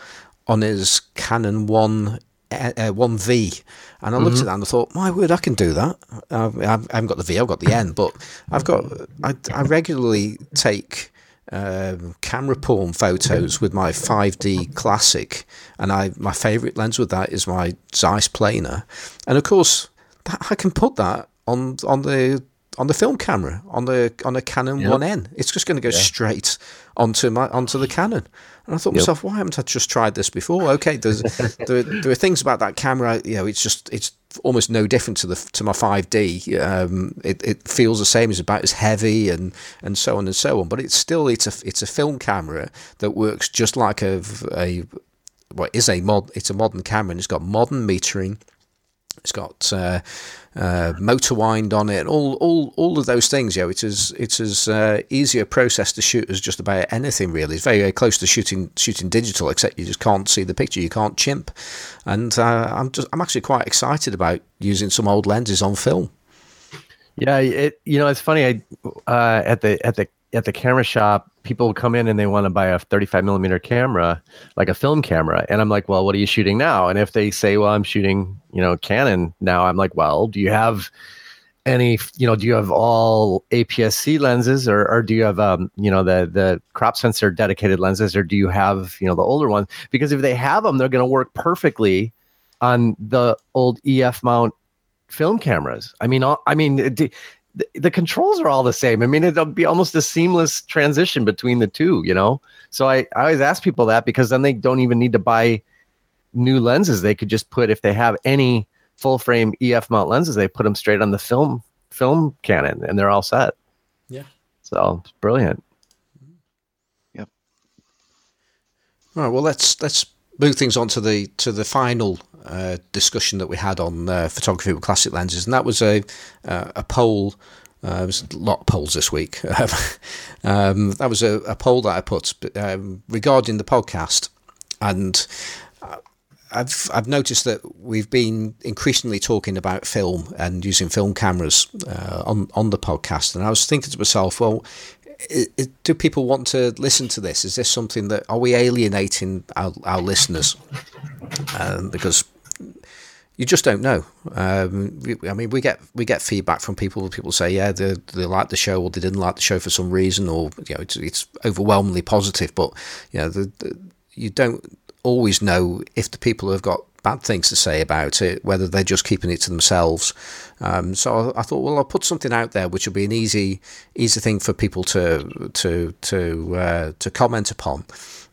S1: on his Canon 1 uh, 1V. And I looked mm-hmm. at that and I thought, my word, I can do that. I, I haven't got the V, I've got the N, but I've got, I, I regularly take um, camera porn photos with my 5D Classic, and I my favourite lens with that is my Zeiss Planar, and of course that, I can put that on on the on the film camera on the on a Canon yep. 1N. It's just going to go yeah. straight onto my onto the Canon. And I thought yep. myself, why haven't I just tried this before? Okay, there's [laughs] there, there are things about that camera. You know, it's just it's almost no different to the to my 5D. Um, it, it feels the same. It's about as heavy and and so on and so on. But it's still it's a it's a film camera that works just like a a what is a mod. It's a modern camera and it's got modern metering It's got uh, uh, motor wind on it, all all all of those things. You know, it is as it's as uh, easy a process to shoot as just about anything really. It's very, very close to shooting shooting digital, except you just can't see the picture. You can't chimp, and uh, I'm just I'm actually quite excited about using some old lenses on film.
S3: Yeah, it you know it's funny. I uh, at the at the at the camera shop, people come in and they want to buy a 35 millimeter camera, like a film camera, and I'm like, well, what are you shooting now? And if they say, well, I'm shooting, you know, Canon now, I'm like, well, do you have any, you know, do you have all APS-C lenses, or or do you have, um, you know, the the crop sensor dedicated lenses, or do you have, you know, the older ones? Because if they have them, they're going to work perfectly on the old EF mount film cameras. I mean, I mean, the, the controls are all the same. I mean, it'll be almost a seamless transition between the two, you know? So I, I always ask people that because then they don't even need to buy new lenses. They could just put, if they have any full frame EF mount lenses, they put them straight on the film, film Canon and they're all set.
S1: Yeah.
S3: So it's brilliant.
S2: Yep.
S1: All right. Well, let's, let's move things on to the, to the final uh, discussion that we had on uh, photography with classic lenses, and that was a a poll. Uh, there was a lot of polls this week. [laughs] um, that was a, a, poll that I put um, regarding the podcast, and I've I've noticed that we've been increasingly talking about film and using film cameras uh, on on the podcast, and I was thinking to myself, well, it, it, do people want to listen to this? Is this something that are we alienating our, our listeners? Um, because you just don't know. Um, I mean, we get we get feedback from people. People say, yeah, they, they like the show, or they didn't like the show for some reason, or you know, it's, it's overwhelmingly positive. But you know, the, the, you don't always know if the people have got bad things to say about it, whether they're just keeping it to themselves. Um, so I, I, thought, well, I'll put something out there which will be an easy, easy thing for people to to to uh, to comment upon,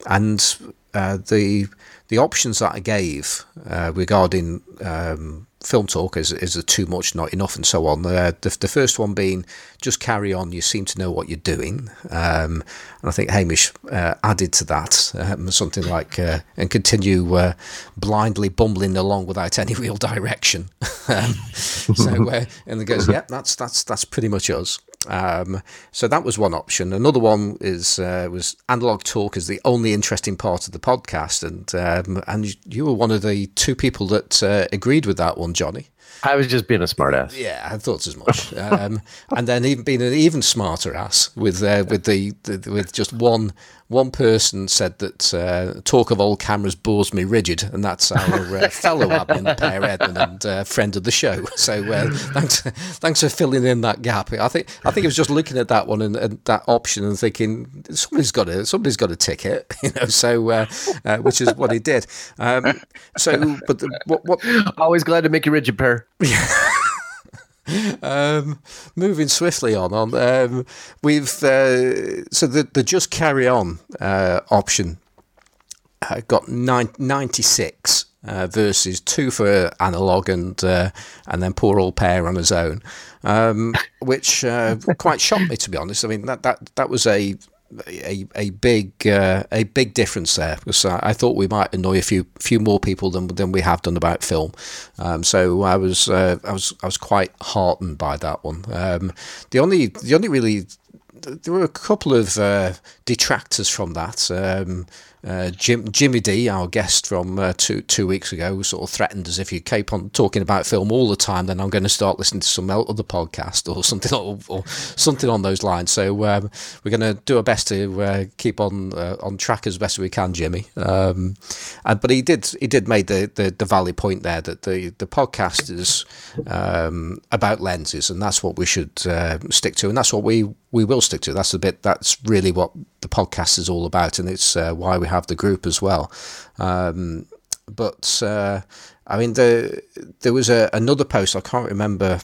S1: and uh, the the options that I gave uh, regarding um, film talk is, is too much, not enough, and so on. Uh, the, the first one being just carry on. You seem to know what you're doing, um, and I think Hamish uh, added to that um, something like uh, and continue uh, blindly bumbling along without any [laughs] real direction. [laughs] Um, so uh, and it goes, yeah, that's that's that's pretty much us. Um, so that was one option. Another one is uh, was analog talk is the only interesting part of the podcast, and um, and you were one of the two people that uh, agreed with that one, Johnny.
S3: I was just being a smartass.
S1: Yeah, I thought as much. [laughs] um, and then even being an even smarter ass with uh, with the, the, with just one one person said that uh, talk of old cameras bores me rigid, and that's our uh, [laughs] fellow admin, Per Edmund, and uh, friend of the show. [laughs] So uh, thanks thanks for filling in that gap. I think I think I was just looking at that one and, and that option and thinking somebody's got to somebody's got to tick it, you know. So uh, uh, which is what he did. Um, so, but the, what, what?
S3: Always glad to make you rigid, [laughs]
S1: Um, moving swiftly on, on um, we've uh, so the the just carry on uh, option uh, got nine, 96 uh, versus two for analog and uh, and then poor old Per on his own, um, which uh, quite shocked me to be honest. I mean that that that was a a, a big uh, a big difference there because I, I, thought we might annoy a few few more people than than we have done about film. Um, so I was uh, I was I was quite heartened by that one. Um, the only the only really there were a couple of uh, detractors from that. Um, uh, Jim, Jimmy D, our guest from uh, two two weeks ago, sort of threatened as if you keep on talking about film all the time, then I'm going to start listening to some other podcast [laughs] or something or, or something on those lines. So um, we're going to do our best to uh, keep on uh, on track as best we can, Jimmy. Um, and, but he did he did make the, the, the valid point there that the the podcast is um, about lenses, and that's what we should uh, stick to, and that's what we we will stick to. It. That's the bit. That's really what the podcast is all about, and it's uh, why we have the group as well. Um, but uh, I mean, the, there was a, another post I can't remember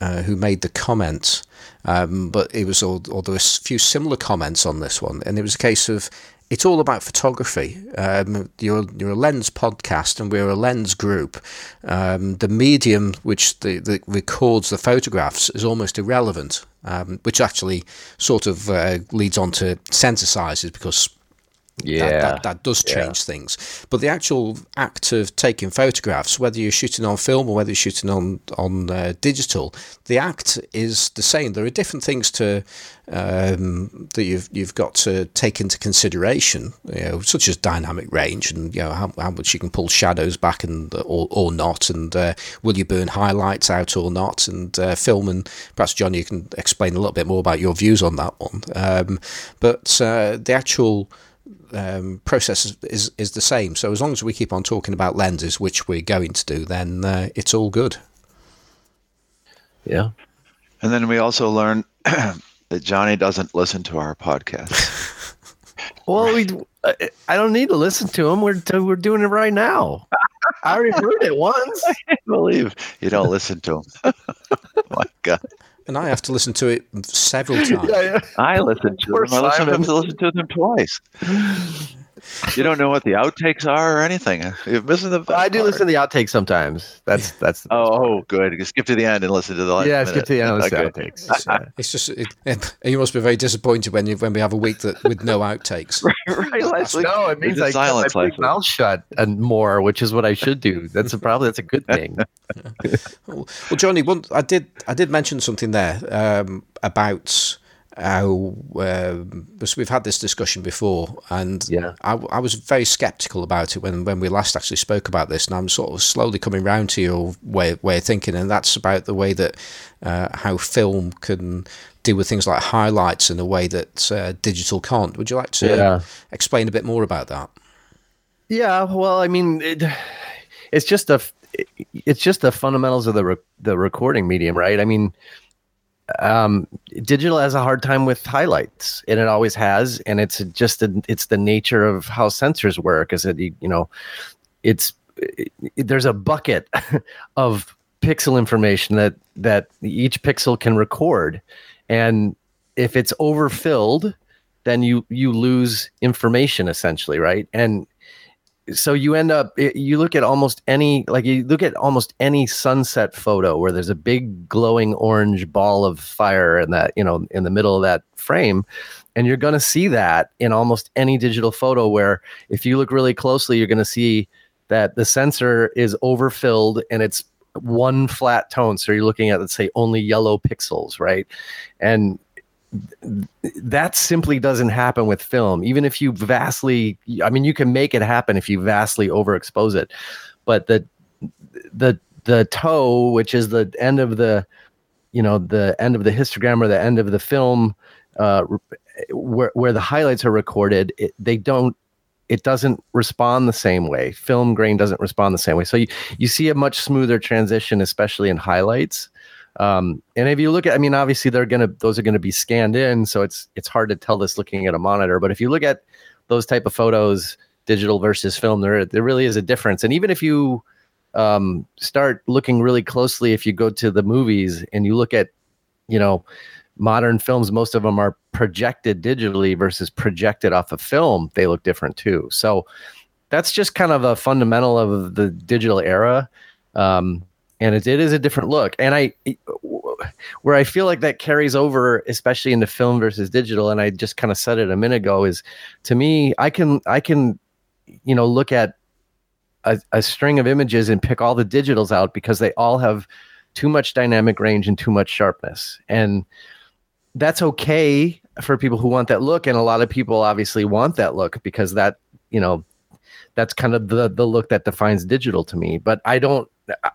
S1: uh, who made the comment, um, but it was all, or there was a few similar comments on this one, and it was a case of it's all about photography. Um, you're, you're a lens podcast, and we're a lens group. Um, the medium which the, the records the photographs is almost irrelevant, um, which actually sort of uh, leads on to sensor sizes because
S3: Yeah.
S1: that, that, that does
S3: Yeah.
S1: change things. But the actual act of taking photographs, whether you're shooting on film or whether you're shooting on on uh, digital, the act is the same. There are different things to um, that you've you've got to take into consideration, you know, such as dynamic range and you know how, how much you can pull shadows back and or, or not, and uh, will you burn highlights out or not, and uh, film and perhaps John, you can explain a little bit more about your views on that one. Um, but uh, the actual um, process is, is is the same. So as long as we keep on talking about lenses, which we're going to do, then uh, it's all good.
S3: Yeah.
S2: And then we also learned [clears throat] that Johnny doesn't listen to our podcast. [laughs]
S3: Well, we. I- I don't need to listen to him. We're we're doing it right now. I already heard it once. [laughs]
S2: I believe you don't listen to him. [laughs] My God.
S1: And I have to listen to it several times.
S3: Yeah, yeah.
S2: I listened to
S3: Poor
S2: them. I listened
S3: Simon.
S2: to, listen to them twice. You don't know what the outtakes are or anything. You're missing the. best
S3: I do
S2: part.
S3: listen to the outtakes sometimes. That's that's.
S2: Oh, oh, good. You skip to the end and listen to the last.
S3: yeah, skip to the end of the
S2: Okay.
S3: outtakes.
S1: It's, [laughs] uh, it's just it, you must be very disappointed when you when we have a week that with no outtakes. [laughs]
S2: right, last week.
S3: No, it
S2: we
S3: means
S2: did
S3: I keep my big mouth shut and more, which is what I should do. That's a, probably that's a good thing. [laughs]
S1: Well, Johnny, one, I did I did mention something there um, about how um, because we've had this discussion before, and
S3: Yeah.
S1: I, I was very sceptical about it when, when we last actually spoke about this, and I'm sort of slowly coming round to your way way of thinking, and that's about the way that uh, how film can deal with things like highlights in a way that uh, digital can't. Would you like to
S3: Yeah.
S1: explain a bit more about that?
S3: Yeah, well, I mean, it, it's just a, it's just the fundamentals of the re- the recording medium, right? I mean, um, digital has a hard time with highlights, and it always has, and it's just a, it's the nature of how sensors work. Is that you know, it's it, there's a bucket [laughs] of pixel information that that each pixel can record, and if it's overfilled, then you you lose information essentially, right? And so you end up you look at almost any like you look at almost any sunset photo where there's a big glowing orange ball of fire in that you know in the middle of that frame and you're going to see that in almost any digital photo where if you look really closely you're going to see that the sensor is overfilled and it's one flat tone. So you're looking at let's say only yellow pixels right? And that simply doesn't happen with film. Even if you vastly i mean you can make it happen if you vastly overexpose it. But the the the toe which is the end of the you know the end of the histogram or the end of the film uh, where where the highlights are recorded it, they don't it doesn't respond the same way. Film grain doesn't respond the same way. So you, you see a much smoother transition especially in highlights um, and if you look at, I mean, obviously they're gonna those are gonna be scanned in, so it's it's hard to tell this looking at a monitor. But if you look at those type of photos, digital versus film, there there really is a difference. And even if you um, start looking really closely, if you go to the movies and you look at, you know, modern films, most of them are projected digitally versus projected off of film. They look different too. So that's just kind of a fundamental of the digital era. Um, and it, it is a different look. And I, where I feel like that carries over, especially into film versus digital, and I just kind of said it a minute ago, is to me, I can, I can, you know, look at a, a string of images and pick all the digitals out because they all have too much dynamic range and too much sharpness. And that's okay for people who want that look. And a lot of people obviously want that look because that, you know, that's kind of the the look that defines digital to me. But I don't I,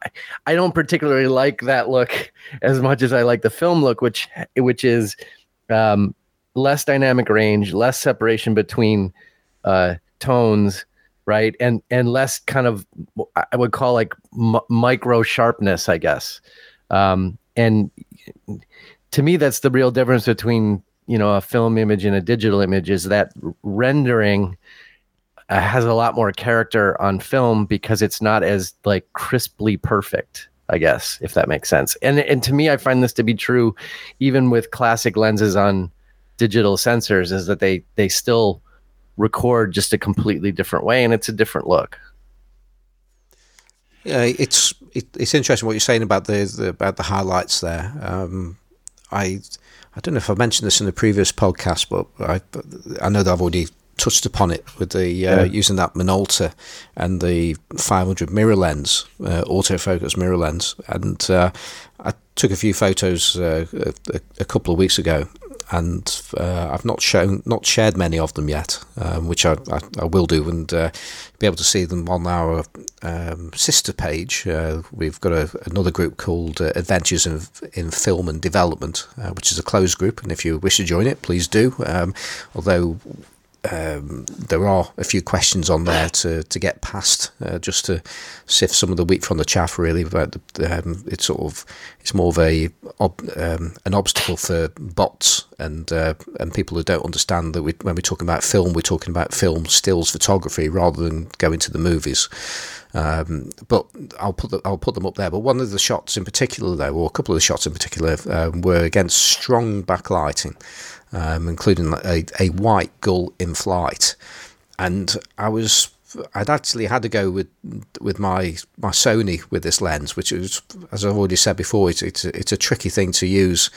S3: I don't particularly like that look as much as I like the film look, which which is um, less dynamic range, less separation between uh, tones, right, and and less kind of I would call like m- micro sharpness, I guess. Um, and to me, that's the real difference between you know a film image and a digital image is that rendering uh, has a lot more character on film because it's not as like crisply perfect i guess if that makes sense and and to me i find this to be true even with classic lenses on digital sensors is that they they still record just a completely different way and it's a different look
S1: Yeah, it's it, it's interesting what you're saying about the, the about the highlights there. Um, I I don't know if I mentioned this in the previous podcast, but I I know that I've already touched upon it with the uh, yeah. using that Minolta and the 500 mirror lens, uh, autofocus mirror lens, and uh, I took a few photos uh, a, a, couple of weeks ago, and uh, I've not shown, not shared many of them yet, um, which I, I, I, will do, and uh, be able to see them on our um, sister page. Uh, we've got a, another group called uh, Adventures in, in Film and Development, uh, which is a closed group, and if you wish to join it, please do. Um, although um, there are a few questions on there [laughs] to, to get past, uh, just to sift some of the wheat from the chaff. Really, about the, um, it's sort of it's more of a ob, um, an obstacle for bots and uh, and people who don't understand that we, when we're talking about film, we're talking about film stills photography rather than going to the movies. Um, but I'll put the, I'll put them up there. But one of the shots in particular, though, or a couple of the shots in particular, um, were against strong backlighting um, including a, a white gull in flight. And I was I'd actually had to go with with my my Sony with this lens, which is, as I've already said before, it's it's a, it's a tricky thing to use.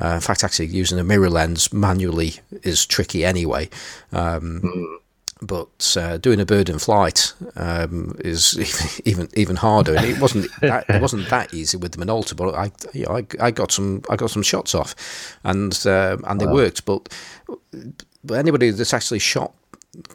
S1: Uh, in fact, actually using a mirror lens manually is tricky anyway. Um, mm but uh, doing a bird in flight um, is [laughs] even even harder. And it wasn't [laughs] that, it wasn't that easy with the Minolta, but I, you know, I, I got some I got some shots off, and uh, and they wow. worked. But but anybody that's actually shot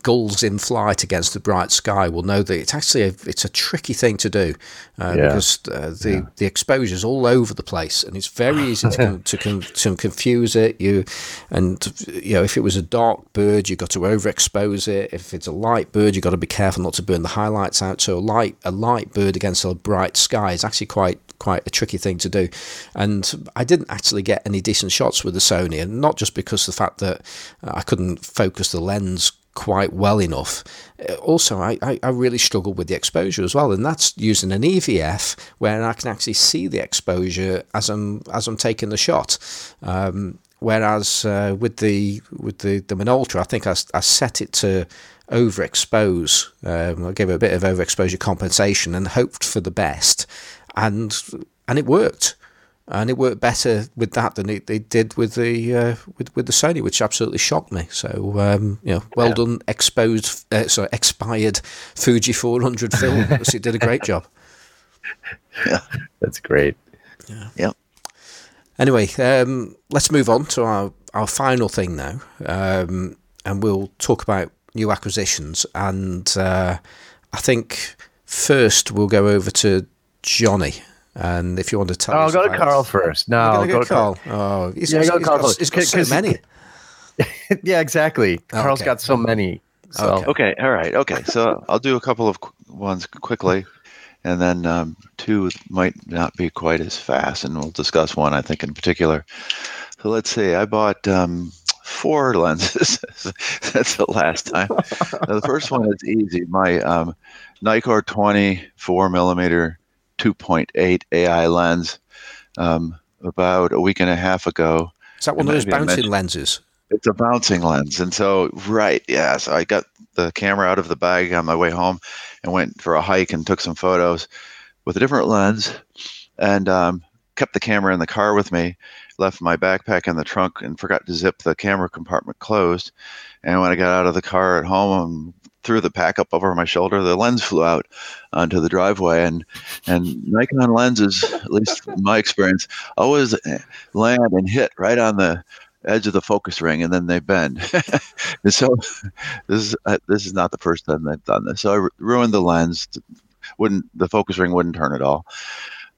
S1: gulls in flight against the bright sky will know that it's actually a, it's a tricky thing to do uh, yeah. because uh, the yeah. the exposure is all over the place and it's very easy to to, to confuse it you and you know if it was a dark bird you've got to overexpose it if it's a light bird you've got to be careful not to burn the highlights out so a light a light bird against a bright sky is actually quite quite a tricky thing to do. And I didn't actually get any decent shots with the Sony, and not just because of the fact that I couldn't focus the lens quite well enough. Uh, also, I, I, I, really struggle with the exposure as well, and that's using an EVF where I can actually see the exposure as I'm as I'm taking the shot. Um, whereas uh, with the with the the Minolta, I think I, I set it to overexpose. Um, I gave it a bit of overexposure compensation and hoped for the best, and and it worked and it worked better with that than it, it did with the uh, with with the Sony, which absolutely shocked me. So um, you know, well yeah. done, exposed, uh, sorry, expired Fuji 400 film. [laughs] it did a great job.
S3: Yeah, that's great.
S2: Yeah. Yep.
S1: Anyway, um, let's move on to our our final thing now, um, and we'll talk about new acquisitions. And uh, I think first we'll go over to Johnny. And if you want to tell,
S3: oh, I'll go to Carl first. No, I'll
S1: go, to Carl. Carl. Oh, he's, yeah, he's, go he's Carl. Got, he's got so many. [laughs]
S3: yeah, exactly. Oh, Carl's okay. got so many. So.
S2: Okay. okay. All right. Okay. So I'll do a couple of ones quickly, and then um, two might not be quite as fast, and we'll discuss one I think in particular. So let's see. I bought um, four [laughs] lenses. That's the last time. the first one is easy. My um, Nikkor 24 millimeter 2.8 AI lens um, about a week and a half ago.
S1: Is that one of those bouncing lenses?
S2: It's a bouncing lens. And so, right, yeah. So I got the camera out of the bag on my way home and went for a hike and took some photos with a different lens and um, kept the camera in the car with me. Left my backpack in the trunk and forgot to zip the camera compartment closed. And when I got out of the car at home, threw the pack up over my shoulder, the lens flew out onto the driveway. And and Nikon lenses, at least my experience, always land and hit right on the edge of the focus ring, and then they bend. [laughs] and so this is uh, this is not the first time they've done this. So I ruined the lens. Wouldn't the focus ring wouldn't turn at all.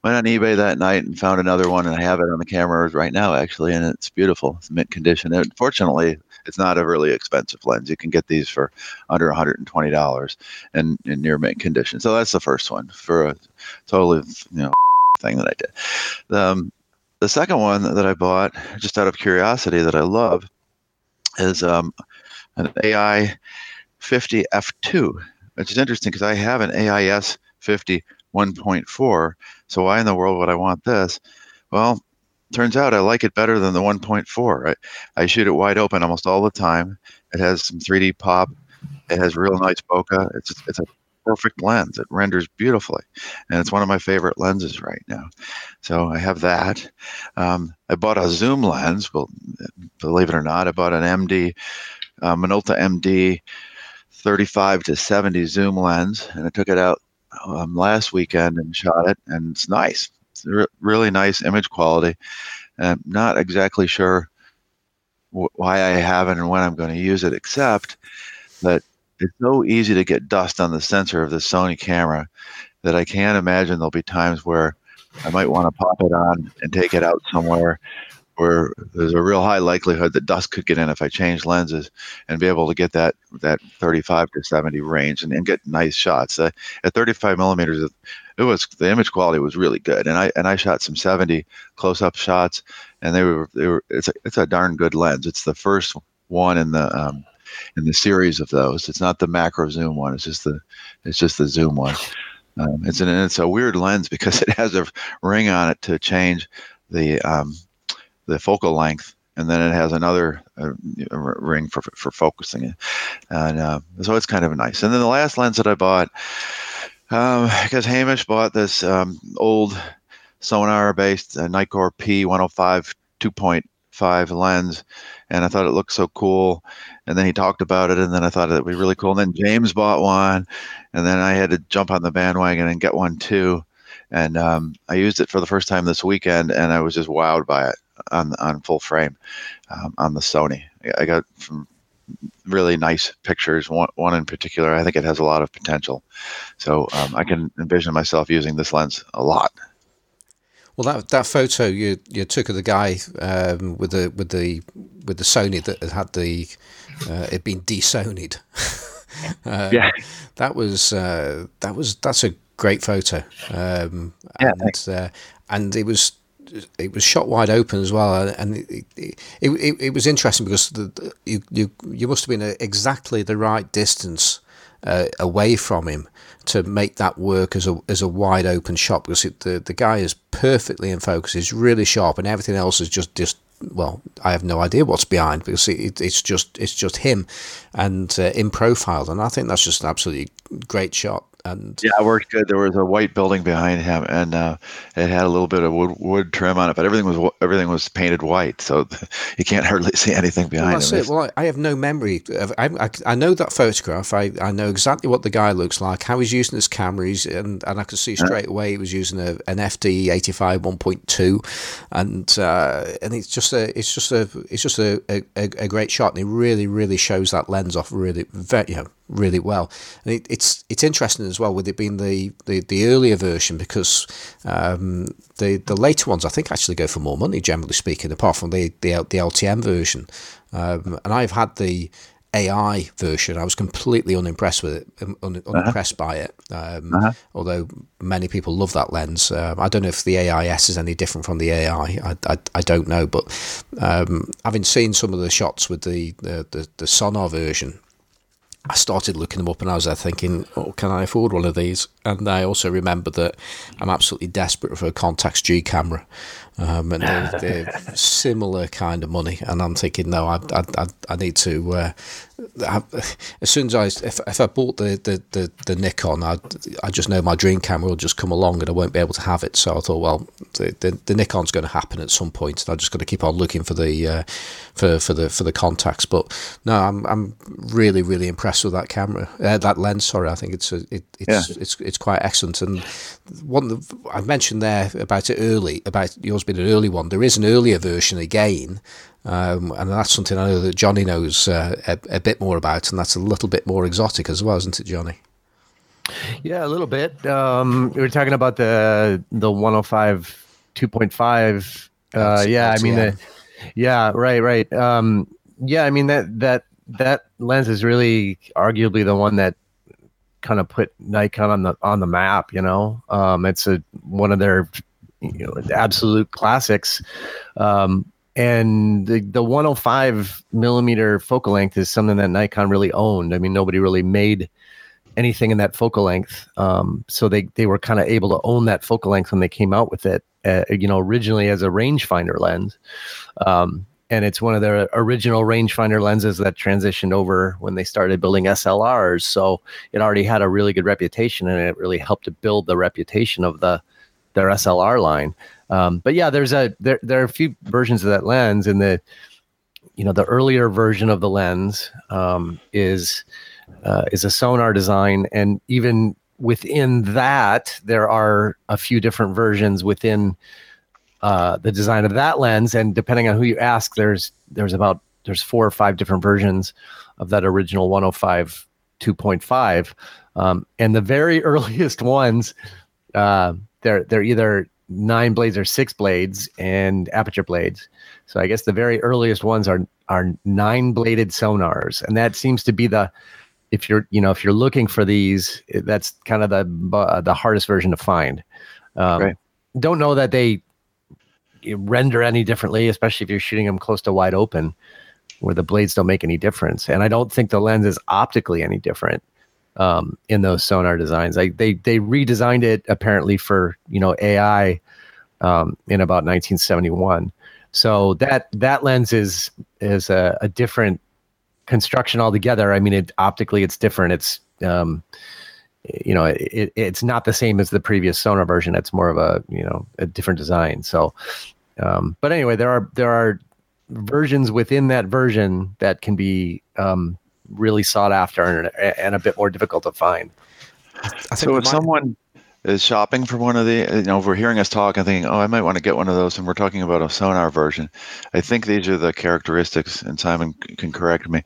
S2: Went on eBay that night and found another one, and I have it on the camera right now, actually, and it's beautiful. It's mint condition. And fortunately, it's not a really expensive lens. You can get these for under $120 and in near mint condition. So that's the first one for a totally you know thing that I did. Um, the second one that I bought, just out of curiosity, that I love, is um, an AI 50 F2, which is interesting because I have an AIS 50 1.4. So why in the world would I want this? Well, turns out I like it better than the 1.4. I, I shoot it wide open almost all the time. It has some 3D pop. It has real nice bokeh. It's it's a perfect lens. It renders beautifully, and it's one of my favorite lenses right now. So I have that. Um, I bought a zoom lens. Well, believe it or not, I bought an MD uh, Minolta MD 35 to 70 zoom lens, and I took it out um, last weekend and shot it, and it's nice. It's re- really nice image quality. I'm not exactly sure wh- why I haven't and when I'm going to use it, except that it's so easy to get dust on the sensor of the Sony camera that I can't imagine there'll be times where I might want to pop it on and take it out somewhere where there's a real high likelihood that dust could get in if I change lenses and be able to get that that 35 to 70 range and, and get nice shots. Uh, at 35 millimeters, it was the image quality was really good, and I and I shot some 70 close-up shots, and they were they were it's a, it's a darn good lens. It's the first one in the um, in the series of those. It's not the macro zoom one. It's just the it's just the zoom one. Um, it's an it's a weird lens because [laughs] it has a ring on it to change the um, the focal length, and then it has another uh, ring for for focusing it, and uh, so it's kind of nice. And then the last lens that I bought, um, because Hamish bought this um, old Sonnar-based uh, Nikkor P105 2.5 lens, and I thought it looked so cool. And then he talked about it, and then I thought it would be really cool. And then James bought one, and then I had to jump on the bandwagon and get one too. And um, I used it for the first time this weekend, and I was just wowed by it on on full frame um, on the Sony. I got some really nice pictures. One, one in particular, I think it has a lot of potential. So um, I can envision myself using this lens a lot.
S1: Well, that that photo you you took of the guy um, with the with the with the Sony that had the uh, it been de-Sonyed. uh, [laughs]
S2: yeah,
S1: that was uh, that was that's a great photo. Um,
S2: yeah,
S1: and, uh, and it was it was shot wide open as well, and it it, it, it was interesting because the, you you you must have been at exactly the right distance uh, away from him to make that work as a as a wide open shot because it, the the guy is perfectly in focus, he's really sharp, and everything else is just just well, I have no idea what's behind because it, it's just it's just him and uh, in profile, and I think that's just an absolutely great shot. And
S2: yeah, it worked good. There was a white building behind him, and uh, it had a little bit of wood, wood trim on it, but everything was everything was painted white, so [laughs] you can't [laughs] hardly see anything behind
S1: well, that's
S2: him.
S1: It. Well, I, I, have no memory. Of, I, I, I, know that photograph. I, I know exactly what the guy looks like, how he's using his camera, he's, and and I could see straight away he was using a, an FD eighty five one point two, and uh, and it's just a it's just a it's just a, a, a great shot, and it really really shows that lens off really very you know really well. And it, it's it's interesting as well with it being the, the, the earlier version because um, the the later ones I think actually go for more money generally speaking, apart from the the, the LTM version. Um, and I've had the AI version. I was completely unimpressed with it, un, uh-huh. unimpressed uh-huh. by it. Um, uh-huh. Although many people love that lens, um, I don't know if the AIS is any different from the AI. I, I, I don't know, but um, having seen some of the shots with the the, the, the Sonnar version, I started looking them up and I was there thinking, oh, can I afford one of these? And I also remember that I'm absolutely desperate for a Contax G camera. Um, and they're, they're, [laughs] similar kind of money. And I'm thinking, no, I, I, I need to. Uh, as soon as I, if, if I bought the, the, the, the Nikon, I, I just know my dream camera will just come along and I won't be able to have it. So I thought, well, the, the, the Nikon's going to happen at some point, and I just got to keep on looking for the uh, for for the for the Contax. But no, I'm I'm really really impressed with that camera, uh, that lens. Sorry, I think it's a, it, it's, yeah. it's it's quite excellent. And one I mentioned there about it early about yours being an early one. There is an earlier version again, um, and that's something I know that Johnny knows uh, a, a, bit more about, and that's a little bit more exotic as well, isn't it, Johnny?
S3: Yeah, a little bit. Um, we were talking about the the 105 2.5. Uh, yeah, I mean, the, yeah, right, right. Um, yeah, I mean that that that lens is really arguably the one that kind of put Nikon on the on the map. You know, um, it's a one of their you know absolute classics. Um, and the the 105 millimeter focal length is something that Nikon really owned. I mean, nobody really made anything in that focal length, um, so they they were kind of able to own that focal length when they came out with it. Uh, you know, originally as a rangefinder lens. Um, and it's one of their original rangefinder lenses that transitioned over when they started building SLRs. So it already had a really good reputation, and it really helped to build the reputation of the their SLR line. Um, but yeah, there's a there there are a few versions of that lens, and the you know the earlier version of the lens um, is uh, is a Sonnar design, and even within that, there are a few different versions within uh, the design of that lens, and depending on who you ask, there's there's about there's four or five different versions of that original 105 2.5, um, and the very [laughs] earliest ones, uh, they're they're either nine blades or six blades and aperture blades. So I guess the very earliest ones are are nine bladed Sonnars, and that seems to be the if you're you know if you're looking for these, that's kind of the uh, the hardest version to find. Um, right. Don't know that they render any differently, especially if you're shooting them close to wide open, where the blades don't make any difference. And I don't think the lens is optically any different um, in those Sonnar designs. Like they they redesigned it apparently for you know AI um, in about 1971. So that that lens is is a, a different construction altogether. I mean, it optically it's different. It's um, you know it, it's not the same as the previous Sonnar version. It's more of a you know a different design. So, um, but anyway, there are there are versions within that version that can be um, really sought after and, and a bit more difficult to find.
S2: so if someone is shopping for one of the, you know, if we're hearing us talk and thinking, oh, I might want to get one of those, and we're talking about a Sonnar version, I think these are the characteristics, and Simon can correct me.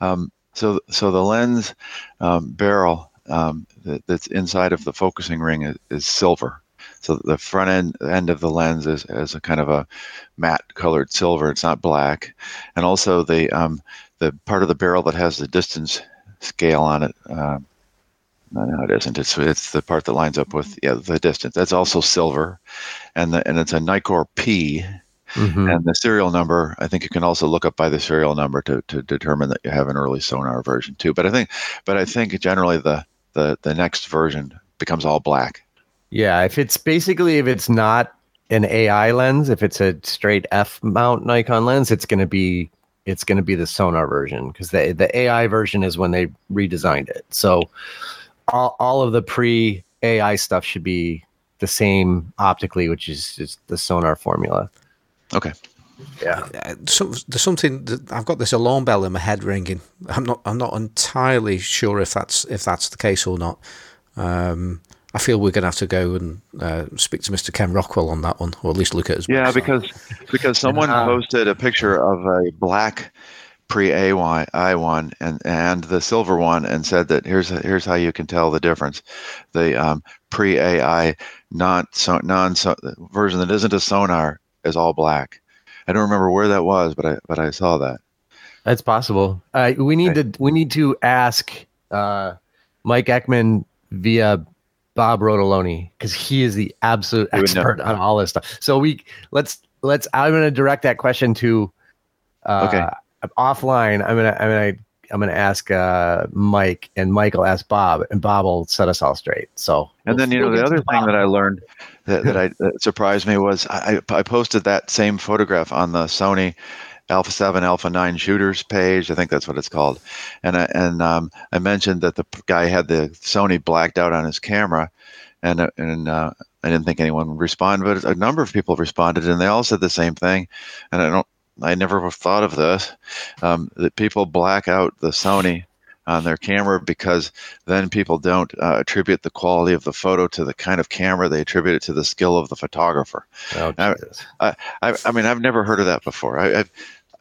S2: Um, so, so the lens um, barrel um, that, that's inside of the focusing ring is, is, silver. So the front end end of the lens is, is a kind of a matte colored silver. It's not black, and also the um, the part of the barrel that has the distance scale on it. Uh, no, it isn't. It's it's the part that lines up with yeah the distance. That's also silver, and the, and it's a Nikkor P, mm-hmm. and the serial number. I think you can also look up by the serial number to, to determine that you have an early Sonnar version too. But I think but I think generally the the the next version becomes all black.
S3: Yeah, if it's basically if it's not an AI lens, if it's a straight F mount Nikon lens, it's going to be it's going to be the Sonnar version because the the AI version is when they redesigned it. So all, all of the pre AI stuff should be the same optically, which is just the Sonnar formula.
S2: Okay.
S3: Yeah.
S1: So, there's something that I've got this alarm bell in my head ringing. I'm not. I'm not entirely sure if that's if that's the case or not. Um, I feel we're going to have to go and uh, speak to Mr. Ken Rockwell on that one, or at least look at his.
S2: Yeah, because because someone uh, posted a picture of a black pre A one and and the silver one and said that here's here's how you can tell the difference. The um, pre AI non so, non so, version that isn't a Sonnar is all black. I don't remember where that was, but I but I saw that.
S3: That's possible. Uh, we need okay. to we need to ask uh, Mike Eckman via Bob Rotoloni because he is the absolute expert on all this stuff. So we let's let's. I'm going to direct that question to. Uh, okay. Offline, I'm gonna I'm gonna I'm gonna ask uh, Mike, and Mike will ask Bob, and Bob will set us all straight. So.
S2: And we'll, then you know the other thing that I learned that, that I that surprised me was I I posted that same photograph on the Sony Alpha 7, Alpha 9 shooters page. I think that's what it's called. And I, and um, I mentioned that the guy had the Sony blacked out on his camera, and and uh, I didn't think anyone would respond, but a number of people responded, and they all said the same thing. And I don't, I never thought of this um, that people black out the Sony on their camera because then people don't uh, attribute the quality of the photo to the kind of camera they attribute it to the skill of the photographer. Oh, I, I, I, mean, I've never heard of that before. I, I've,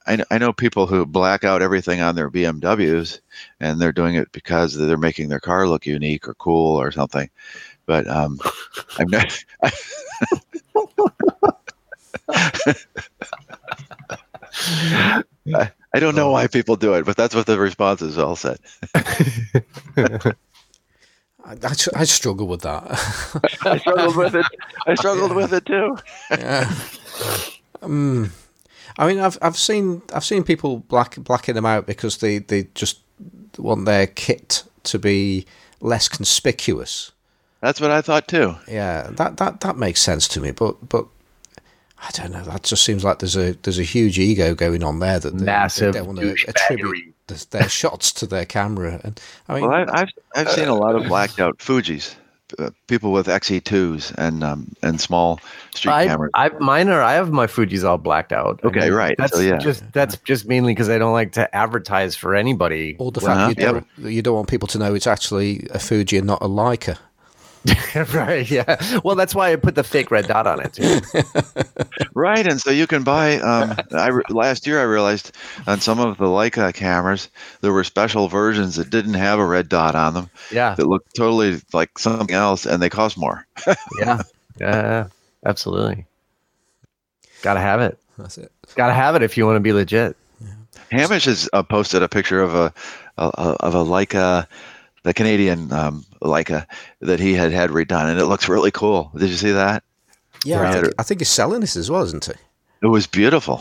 S2: I, I know people who black out everything on their BMWs, and they're doing it because they're making their car look unique or cool or something. But um, [laughs] I'm not. [laughs] I, I don't know why people do it, but that's what the responses all said. [laughs]
S1: I, I, struggle with that.
S2: I struggled with it. I struggled with it too.
S1: yeah. Um, I mean, I've I've seen I've seen people black blacking them out because they, they just want their kit to be less conspicuous.
S2: That's what I thought too.
S1: Yeah, that that that makes sense to me. But but I don't know. That just seems like there's a there's a huge ego going on there that
S3: they, massive
S1: they don't want to attribute their shots to their camera. And I mean,
S2: well, I, have I've seen a lot of blacked out Fuji's uh, people with XE2s and um, and small street
S3: I,
S2: cameras.
S3: I mine are I have my Fuji's all blacked out. I
S2: Okay,
S3: mean,
S2: right.
S3: That's
S2: So, yeah.
S3: just that's just mainly because I don't like to advertise for anybody.
S1: Or the
S2: Uh-huh,
S1: fact you, don't, you don't want people to know it's actually a Fuji and not a Leica. [laughs]
S3: right? Yeah. Well, that's why I put the fake red dot on it. Too. [laughs]
S2: Right, and so you can buy. Um, I re- last year I realized on some of the Leica cameras there were special versions that didn't have a red dot on them
S3: Yeah.
S2: that looked totally like something else, and they cost more. [laughs]
S3: Yeah. Yeah. Absolutely. Got to have it.
S1: That's it.
S3: Got to have it if you want to be legit. Yeah.
S2: Hamish has uh, posted a picture of a, a of a Leica, the Canadian um, Leica that he had had redone, and it looks really cool. Did you see that?
S1: Yeah, I think, I think he's selling this as well, isn't he?
S2: It was beautiful.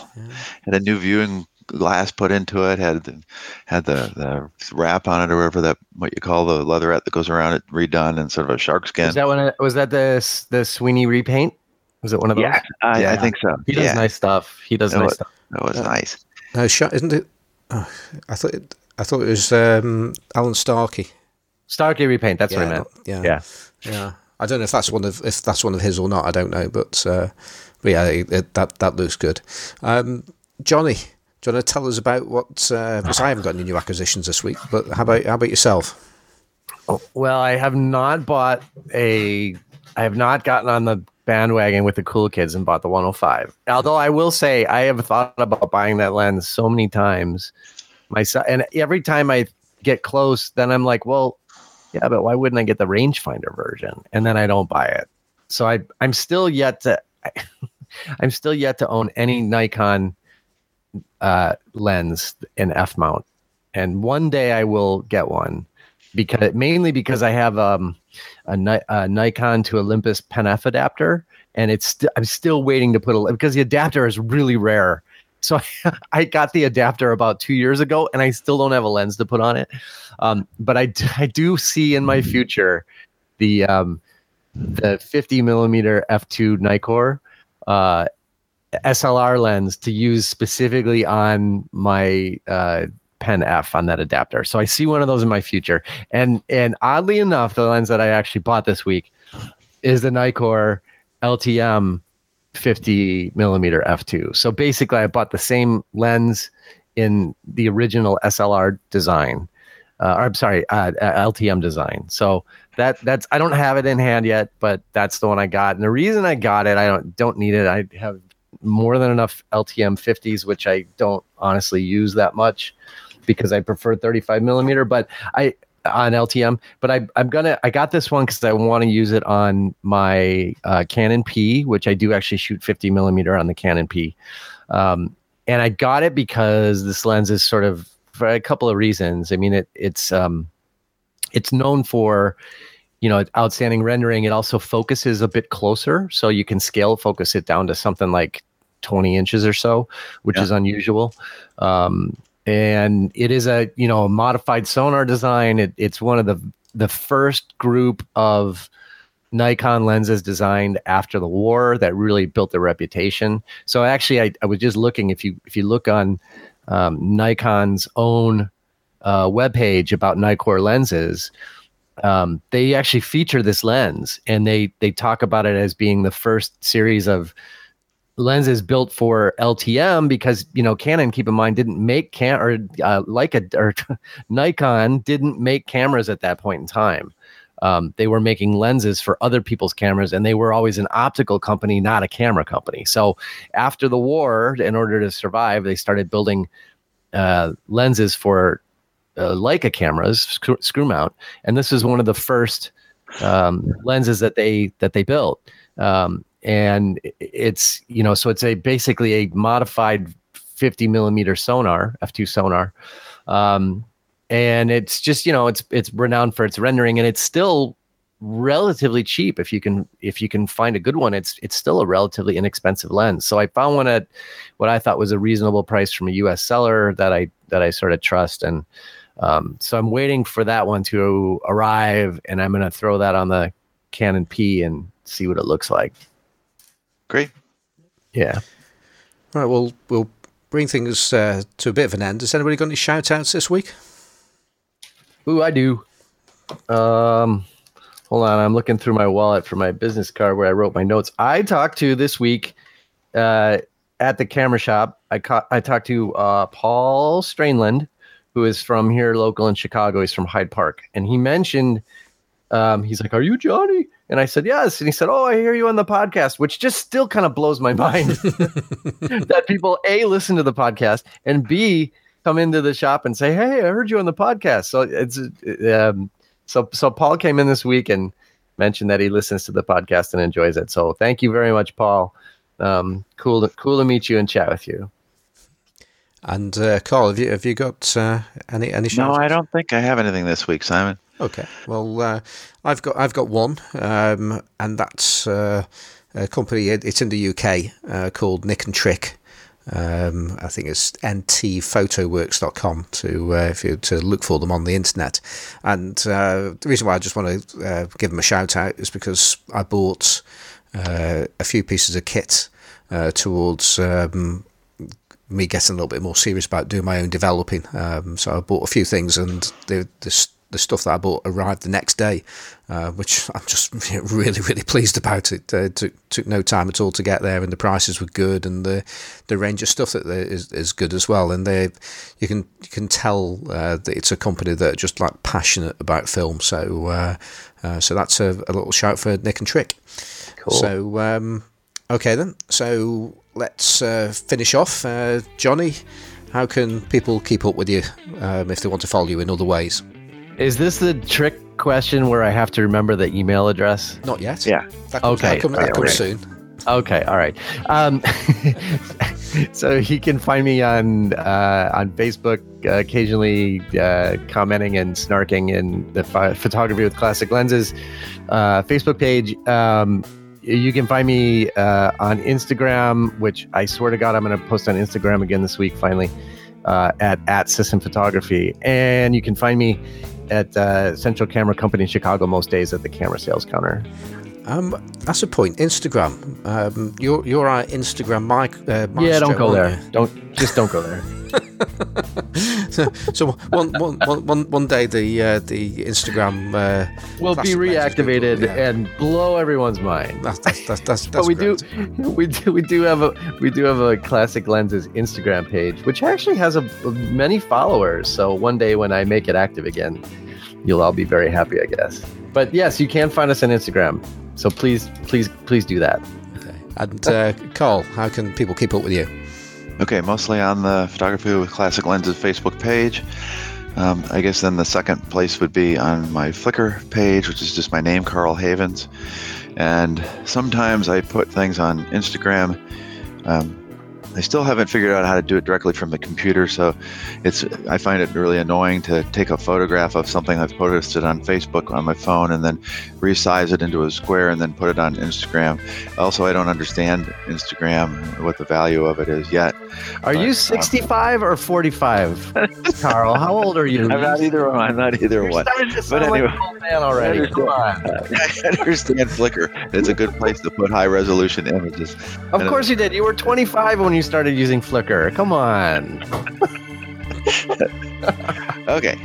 S2: Had a new viewing glass put into it. Had the, had the, the wrap on it, or whatever that what you call the leatherette that goes around it redone, and sort of a shark skin.
S3: Was that one? Was that the the Sweeney repaint? Was it one of those?
S2: yeah, I, I think so.
S3: He does
S2: yeah,
S3: nice stuff. He does
S2: It
S3: nice
S2: was-
S3: stuff.
S2: that was nice.
S1: No, isn't it? Oh, I thought it, I thought it was um, Alan Starkey.
S3: Starkey repaint. That's
S1: yeah,
S3: what I meant.
S1: Yeah,
S3: Yeah.
S1: yeah. I don't know if that's one of if that's one of his or not. I don't know, but uh, but yeah, it, it, that that looks good. Um, Johnny, do you want to tell us about what? Uh, because I haven't got any new acquisitions this week. But how about how about yourself?
S3: Well, I have not bought a. I have not gotten on the bandwagon with the cool kids and bought the 105. Although I will say I have thought about buying that lens so many times. Myself, and every time I get close, then I'm like, well, yeah, but why wouldn't I get the rangefinder version? And then I don't buy it. So I, I'm still yet to. [laughs] I'm still yet to own any Nikon uh, lens in f mount, and one day I will get one because mainly because I have um, a, a Nikon to Olympus Pen F adapter, and it's st- I'm still waiting to put a because the adapter is really rare. So [laughs] I got the adapter about two years ago, and I still don't have a lens to put on it. Um, but I [laughs] do see in my future the um, the 50 millimeter f2 Nikkor uh, SLR lens to use specifically on my uh, Pen F on that adapter. So I see one of those in my future. And and oddly enough, the lens that I actually bought this week is the Nikkor LTM 50 millimeter f2. So basically, I bought the same lens in the original SLR design. Uh, or I'm sorry, uh, uh, LTM design. So that that's I don't have it in hand yet, but that's the one I got. And the reason I got it, I don't don't need it. I have more than enough LTM 50s, which I don't honestly use that much because I prefer 35 millimeter. But I on LTM, but I I'm gonna I got this one because I want to use it on my uh, Canon P, which I do actually shoot 50 millimeter on the Canon P. Um, and I got it because this lens is sort of for a couple of reasons. I mean, it it's um, it's known for you know outstanding rendering. It also focuses a bit closer, so you can scale focus it down to something like 20 inches or so, which
S2: Yeah.
S3: is unusual. Um, and it is a you know a modified Sonnar design. It, it's one of the the first group of Nikon lenses designed after the war that really built their reputation. So actually, I, I was just looking if you if you look on um, Nikon's own uh, webpage about Nikkor lenses, um, they actually feature this lens and they they talk about it as being the first series of lenses built for LTM because you know Canon keep in mind didn't make can or uh, Leica or [laughs] Nikon didn't make cameras at that point in time. Um, they were making lenses for other people's cameras and they were always an optical company not a camera company. So after the war in order to survive they started building uh, lenses for uh, Leica cameras screw, screw mount and this is one of the first um, lenses that they that they built. Um, and it's you know so it's a basically a modified 50 millimeter Sonnar f2 Sonnar. Um, and it's just you know it's it's renowned for its rendering and it's still relatively cheap if you can if you can find a good one. It's it's still a relatively inexpensive lens. So i found one at what i thought was a reasonable price from a us seller that i that i sort of trust and um, so i'm waiting for that one to arrive and i'm going to throw that on the canon p and see what it looks like
S2: Great.
S3: yeah
S1: Right, well, we'll bring things uh, to a bit of an end. Has anybody got any shout outs this week?
S3: Ooh, I do. Um, hold on, I'm looking through my wallet for my business card where I wrote my notes. I talked to this week uh, at the camera shop. I ca- I talked to uh, Paul Strainland, who is from here local in Chicago. He's from Hyde Park, and he mentioned um, he's like, "Are you Johnny?" And I said, "Yes." And he said, "Oh, I hear you on the podcast," which just still kind of blows my mind [laughs] [laughs] that people a listen to the podcast and b come into the shop and say, "Hey, I heard you on the podcast." So it's um, so so Paul came in this week and mentioned that he listens to the podcast and enjoys it. So thank you very much, Paul. Um, cool, to, cool to meet you and chat with you.
S1: And uh, Carl, have you have you got uh, any any?
S2: No, I don't think I have anything this week, Simon.
S1: Okay, well, uh, I've got I've got one, um, and that's uh, a company. It's in the UK uh, called Nick and Trick. Um, I think it's ntphotoworks.com to uh, if you to look for them on the internet. And uh, the reason why I just want to uh, give them a shout out is because I bought uh, a few pieces of kit towards um, me getting a little bit more serious about doing my own developing. Um, so I bought a few things, and the the the stuff that I bought arrived the next day, uh, which I'm just [laughs] really, really pleased about. It uh, took, took no time at all to get there, and the prices were good, and the the range of stuff that is is good as well. And they, you can you can tell uh, that it's a company that are just like passionate about film. So uh, uh, so that's a, a, little shout for Nick and Trick.
S3: Cool.
S1: So um, okay then. So let's uh, finish off, Johnny. How can people keep up with you um, if they want to follow you in other ways?
S3: Is this the trick question where I have to remember the email address?
S1: Not yet.
S2: Yeah.
S1: That comes,
S3: okay.
S1: That, come, that comes soon.
S3: Okay. All right. Um, [laughs] so he can find me on uh, on Facebook, uh, occasionally uh, commenting and snarking in the ph- photography with classic lenses uh, Facebook page. Um, you can find me uh, on Instagram, which I swear to God, I'm going to post on Instagram again this week. Finally, uh, at at System Photography, and you can find me at uh, Central Camera Company in Chicago most days at the camera sales counter.
S1: Um, that's a point. Instagram. Um, you're you're our Instagram mic. Uh,
S3: yeah, don't go there. You? Don't just don't go there. [laughs]
S1: so, so one, one, one, one day the uh, the Instagram uh,
S3: will be reactivated yeah. and blow everyone's mind.
S1: That's that's that's, that's,
S3: but we great. do [laughs] we do we do have a we do have a classic lenses Instagram page, which actually has a, many followers. So one day when I make it active again, you'll all be very happy, I guess. But yes, you can find us on Instagram. So please, please, please do that.
S1: Okay. And uh, Carl, how can people keep up with you?
S2: Okay, mostly on the Photography with Classic Lenses Facebook page. Um, I guess then the second place would be on my Flickr page, which is just my name, Carl Havens. And sometimes I put things on Instagram. Um, I still haven't figured out how to do it directly from the computer, so it's I find it really annoying to take a photograph of something I've posted on Facebook on my phone and then resize it into a square and then put it on Instagram. Also, I don't understand Instagram what the value of it is yet.
S3: Are but, you um, 65 um, or 45, [laughs] Carl? How old are you?
S2: I'm not either one. I'm not either
S3: You're
S2: one.
S3: but anyway, like old man already. Come on. [laughs]
S2: I understand Flickr. It's a good place to put high resolution images.
S3: Of and course you did. You were 25 when you started using Flickr. Come on. [laughs]
S2: okay.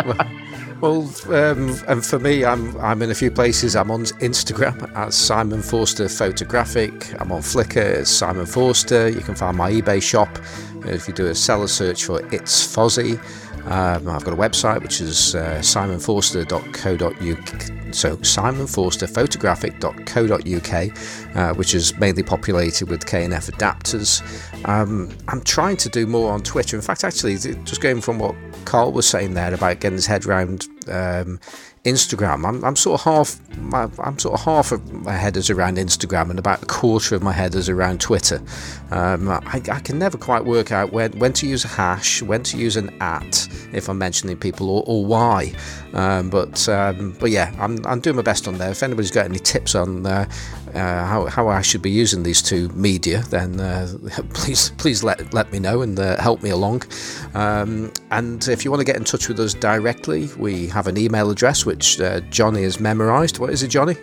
S2: [laughs]
S1: well, um, and for me, I'm I'm in a few places. I'm on Instagram at Simon Forster Photographic. I'm on Flickr as Simon Forster. You can find my eBay shop if you do a seller search for It's Fozzy. Um, I've got a website which is uh, simonforster.co.uk so simonforsterphotographic.co.uk, uh, which is mainly populated with K&F adapters. Um, I'm trying to do more on Twitter. In fact, actually, just going from what Carl was saying there about getting his head around um, Instagram. I'm, I'm sort of half. My, I'm sort of half of my head is around Instagram, and about a quarter of my head is around Twitter. Um, I, I, can never quite work out when when to use a hash, when to use an at if I'm mentioning people, or, or why. Um, but um, but yeah, I'm, I'm doing my best on there. If anybody's got any tips on uh, uh, how, how I should be using these two media, then uh, [laughs] please please let let me know and uh, help me along. Um, and if you want to get in touch with us directly, we have an email address which uh, Johnny has memorised. What is it, Johnny?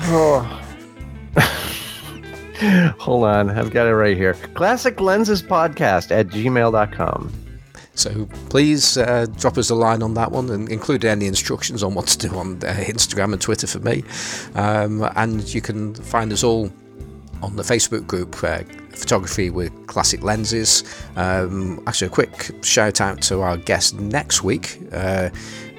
S3: Oh. [laughs] Hold on, I've got it right here. Classic Lenses Podcast at gmail.com.
S1: So please uh, drop us a line on that one and include any instructions on what to do on uh, Instagram and Twitter for me. Um, and you can find us all on the Facebook group, uh, Photography with Classic Lenses. Um, actually, a quick shout out to our guest next week. Uh,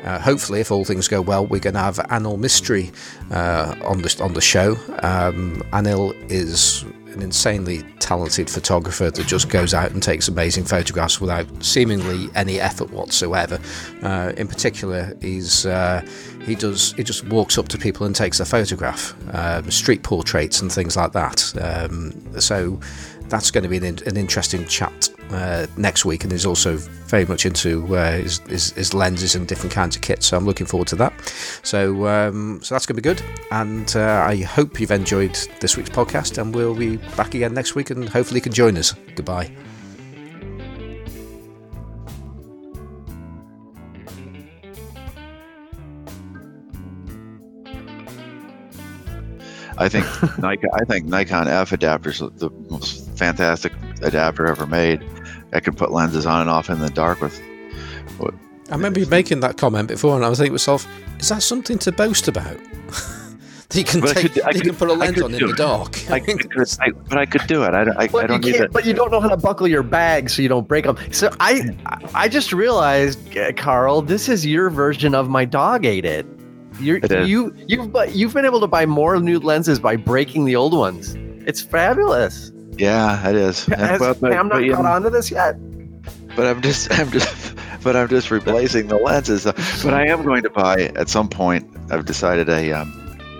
S1: uh, hopefully, if all things go well, we're going to have Anil Mistry uh, on the on the show. Um, Anil is an insanely talented photographer that just goes out and takes amazing photographs without seemingly any effort whatsoever. Uh, in particular, he's uh, he does he just walks up to people and takes a photograph, um, street portraits and things like that. Um, so that's going to be an, an interesting chat uh, next week, and he's also very much into uh, his, his, his, lenses and different kinds of kits. So I'm looking forward to that. So um, so that's going to be good, and uh, I hope you've enjoyed this week's podcast, and we'll be back again next week, and hopefully you can join us. Goodbye.
S2: I think Nikon. I think Nikon F adapter is the most fantastic adapter ever made. I can put lenses on and off in the dark with.
S1: with I remember you making that comment before, and I was thinking to myself, "Is that something to boast about?" [laughs] that you can take, could, you can put a lens on in the dark.
S2: I could, I, but I could do it. I, I, I don't need it.
S3: But you don't know how to buckle your bag so you don't break them. So I, I just realized, Carl, this is your version of my dog ate it. You're, you you've you've been able to buy more new lenses by breaking the old ones. It's fabulous.
S2: Yeah, it is.
S3: Has but, but, Pam not but, caught on to this yet?
S2: But I'm just [laughs] I'm just but I'm just replacing the lenses. But I am going to buy at some point. I've decided a um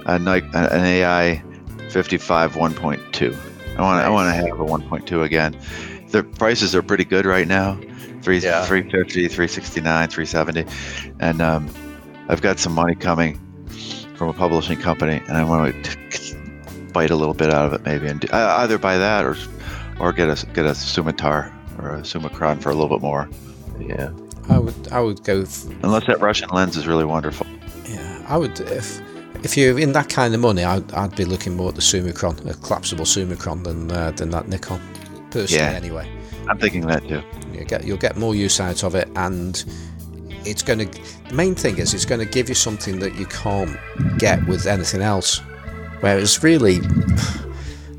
S2: a Nike an AI 55 1.2. I want nice. I want to have a 1.2 again. The prices are pretty good right now. Three, yeah. 350, 369, 370. And um, I've got some money coming from a publishing company, and I want to bite a little bit out of it, maybe, and do, either buy that or or get a get a Summitar or a Summicron for a little bit more.
S3: Yeah,
S1: I would I would go.
S2: F- Unless that Russian lens is really wonderful.
S1: Yeah, I would if if you're in that kind of money, I'd, I'd be looking more at the Summicron, a collapsible Summicron, than uh, than that Nikon. Personally, yeah. anyway.
S2: I'm thinking that too.
S1: You get you'll get more use out of it, and it's going to the main thing is it's going to give you something that you can't get with anything else whereas really [sighs]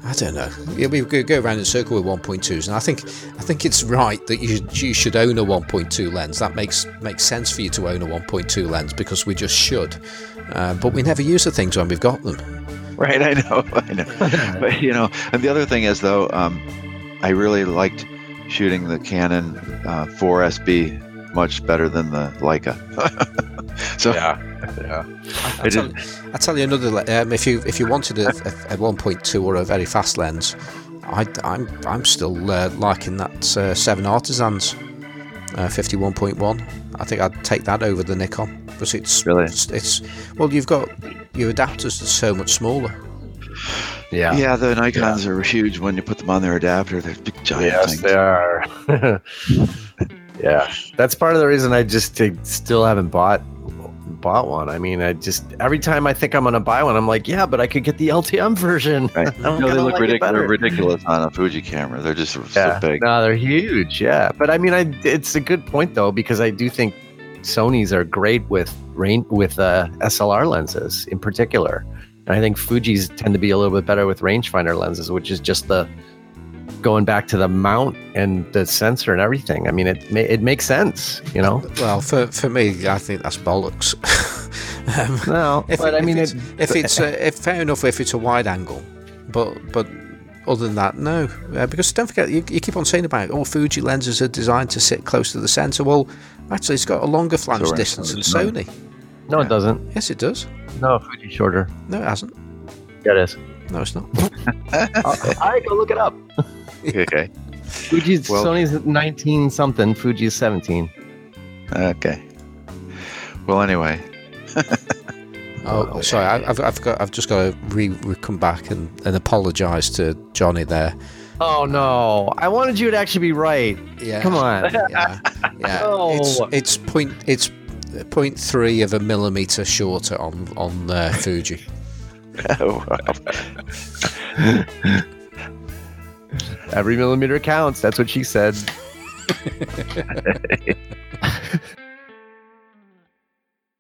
S1: I don't know. We go around in a circle with 1.2s, and I think I think it's right that you you should own a 1.2 lens. That makes makes sense for you to own a 1.2 lens because we just should. Uh, but we never use the things when we've got them.
S2: Right, I know, [laughs] I know. [laughs] but you know, and the other thing is though, um, I really liked shooting the Canon uh, 4SB much better than the Leica. [laughs] so
S3: yeah, yeah.
S1: I, I, tell, I tell you another. Um, if you if you wanted a, a, a 1.2 or a very fast lens, I, am I'm, I'm still uh, liking that uh, Seven Artisans uh, 51.1. I think I'd take that over the Nikon because it's
S2: really
S1: it's, it's well you've got your adapters are so much smaller.
S3: Yeah.
S2: Yeah, the Nikons yeah. are huge when you put them on their adapter. They're big giant yes, things.
S3: they are. [laughs] Yeah, that's part of the reason I just still haven't bought bought one. I mean, I just every time I think I'm gonna buy one, I'm like, yeah, but I could get the LTM version.
S2: Right. [laughs] no, they look like ridiculous, ridiculous on a Fuji camera. They're just
S3: yeah.
S2: so big.
S3: No, they're huge. Yeah, but I mean, I it's a good point though because I do think Sony's are great with rain with uh, SLR lenses in particular, and I think Fuji's tend to be a little bit better with rangefinder lenses, which is just the going back to the mount and the sensor and everything. I mean, it it makes sense, you know.
S1: Well, for for me, I think that's bollocks. [laughs]
S3: um, no, if, but it, I mean,
S1: if it's, it, if it's uh, if fair enough if it's a wide angle, but but other than that, no. Uh, because don't forget, you, you, keep on saying about all oh, Fuji lenses are designed to sit close to the sensor. Well, actually, it's got a longer flange so distance than Sony.
S3: No, it doesn't.
S1: Yes, it does.
S3: No, Fuji's shorter.
S1: No, it hasn't.
S3: Yeah, it is.
S1: No, it's not. [laughs] [laughs]
S3: All right, go look it up. [laughs]
S2: okay.
S3: Fuji's well, Sony's 19 something, Fuji's 17.
S2: Okay. Well, anyway. [laughs]
S1: oh, sorry. I, I've, I've got. I've just got to re, re come back and, and apologise to Johnny there.
S3: Oh no! I wanted you to actually be right.
S1: Yeah.
S3: Come on. [laughs]
S1: Yeah. Yeah. no. It's it's point it's point three of a millimeter shorter on on uh, Fuji. oh,
S3: Every millimeter counts. That's what she said. [laughs]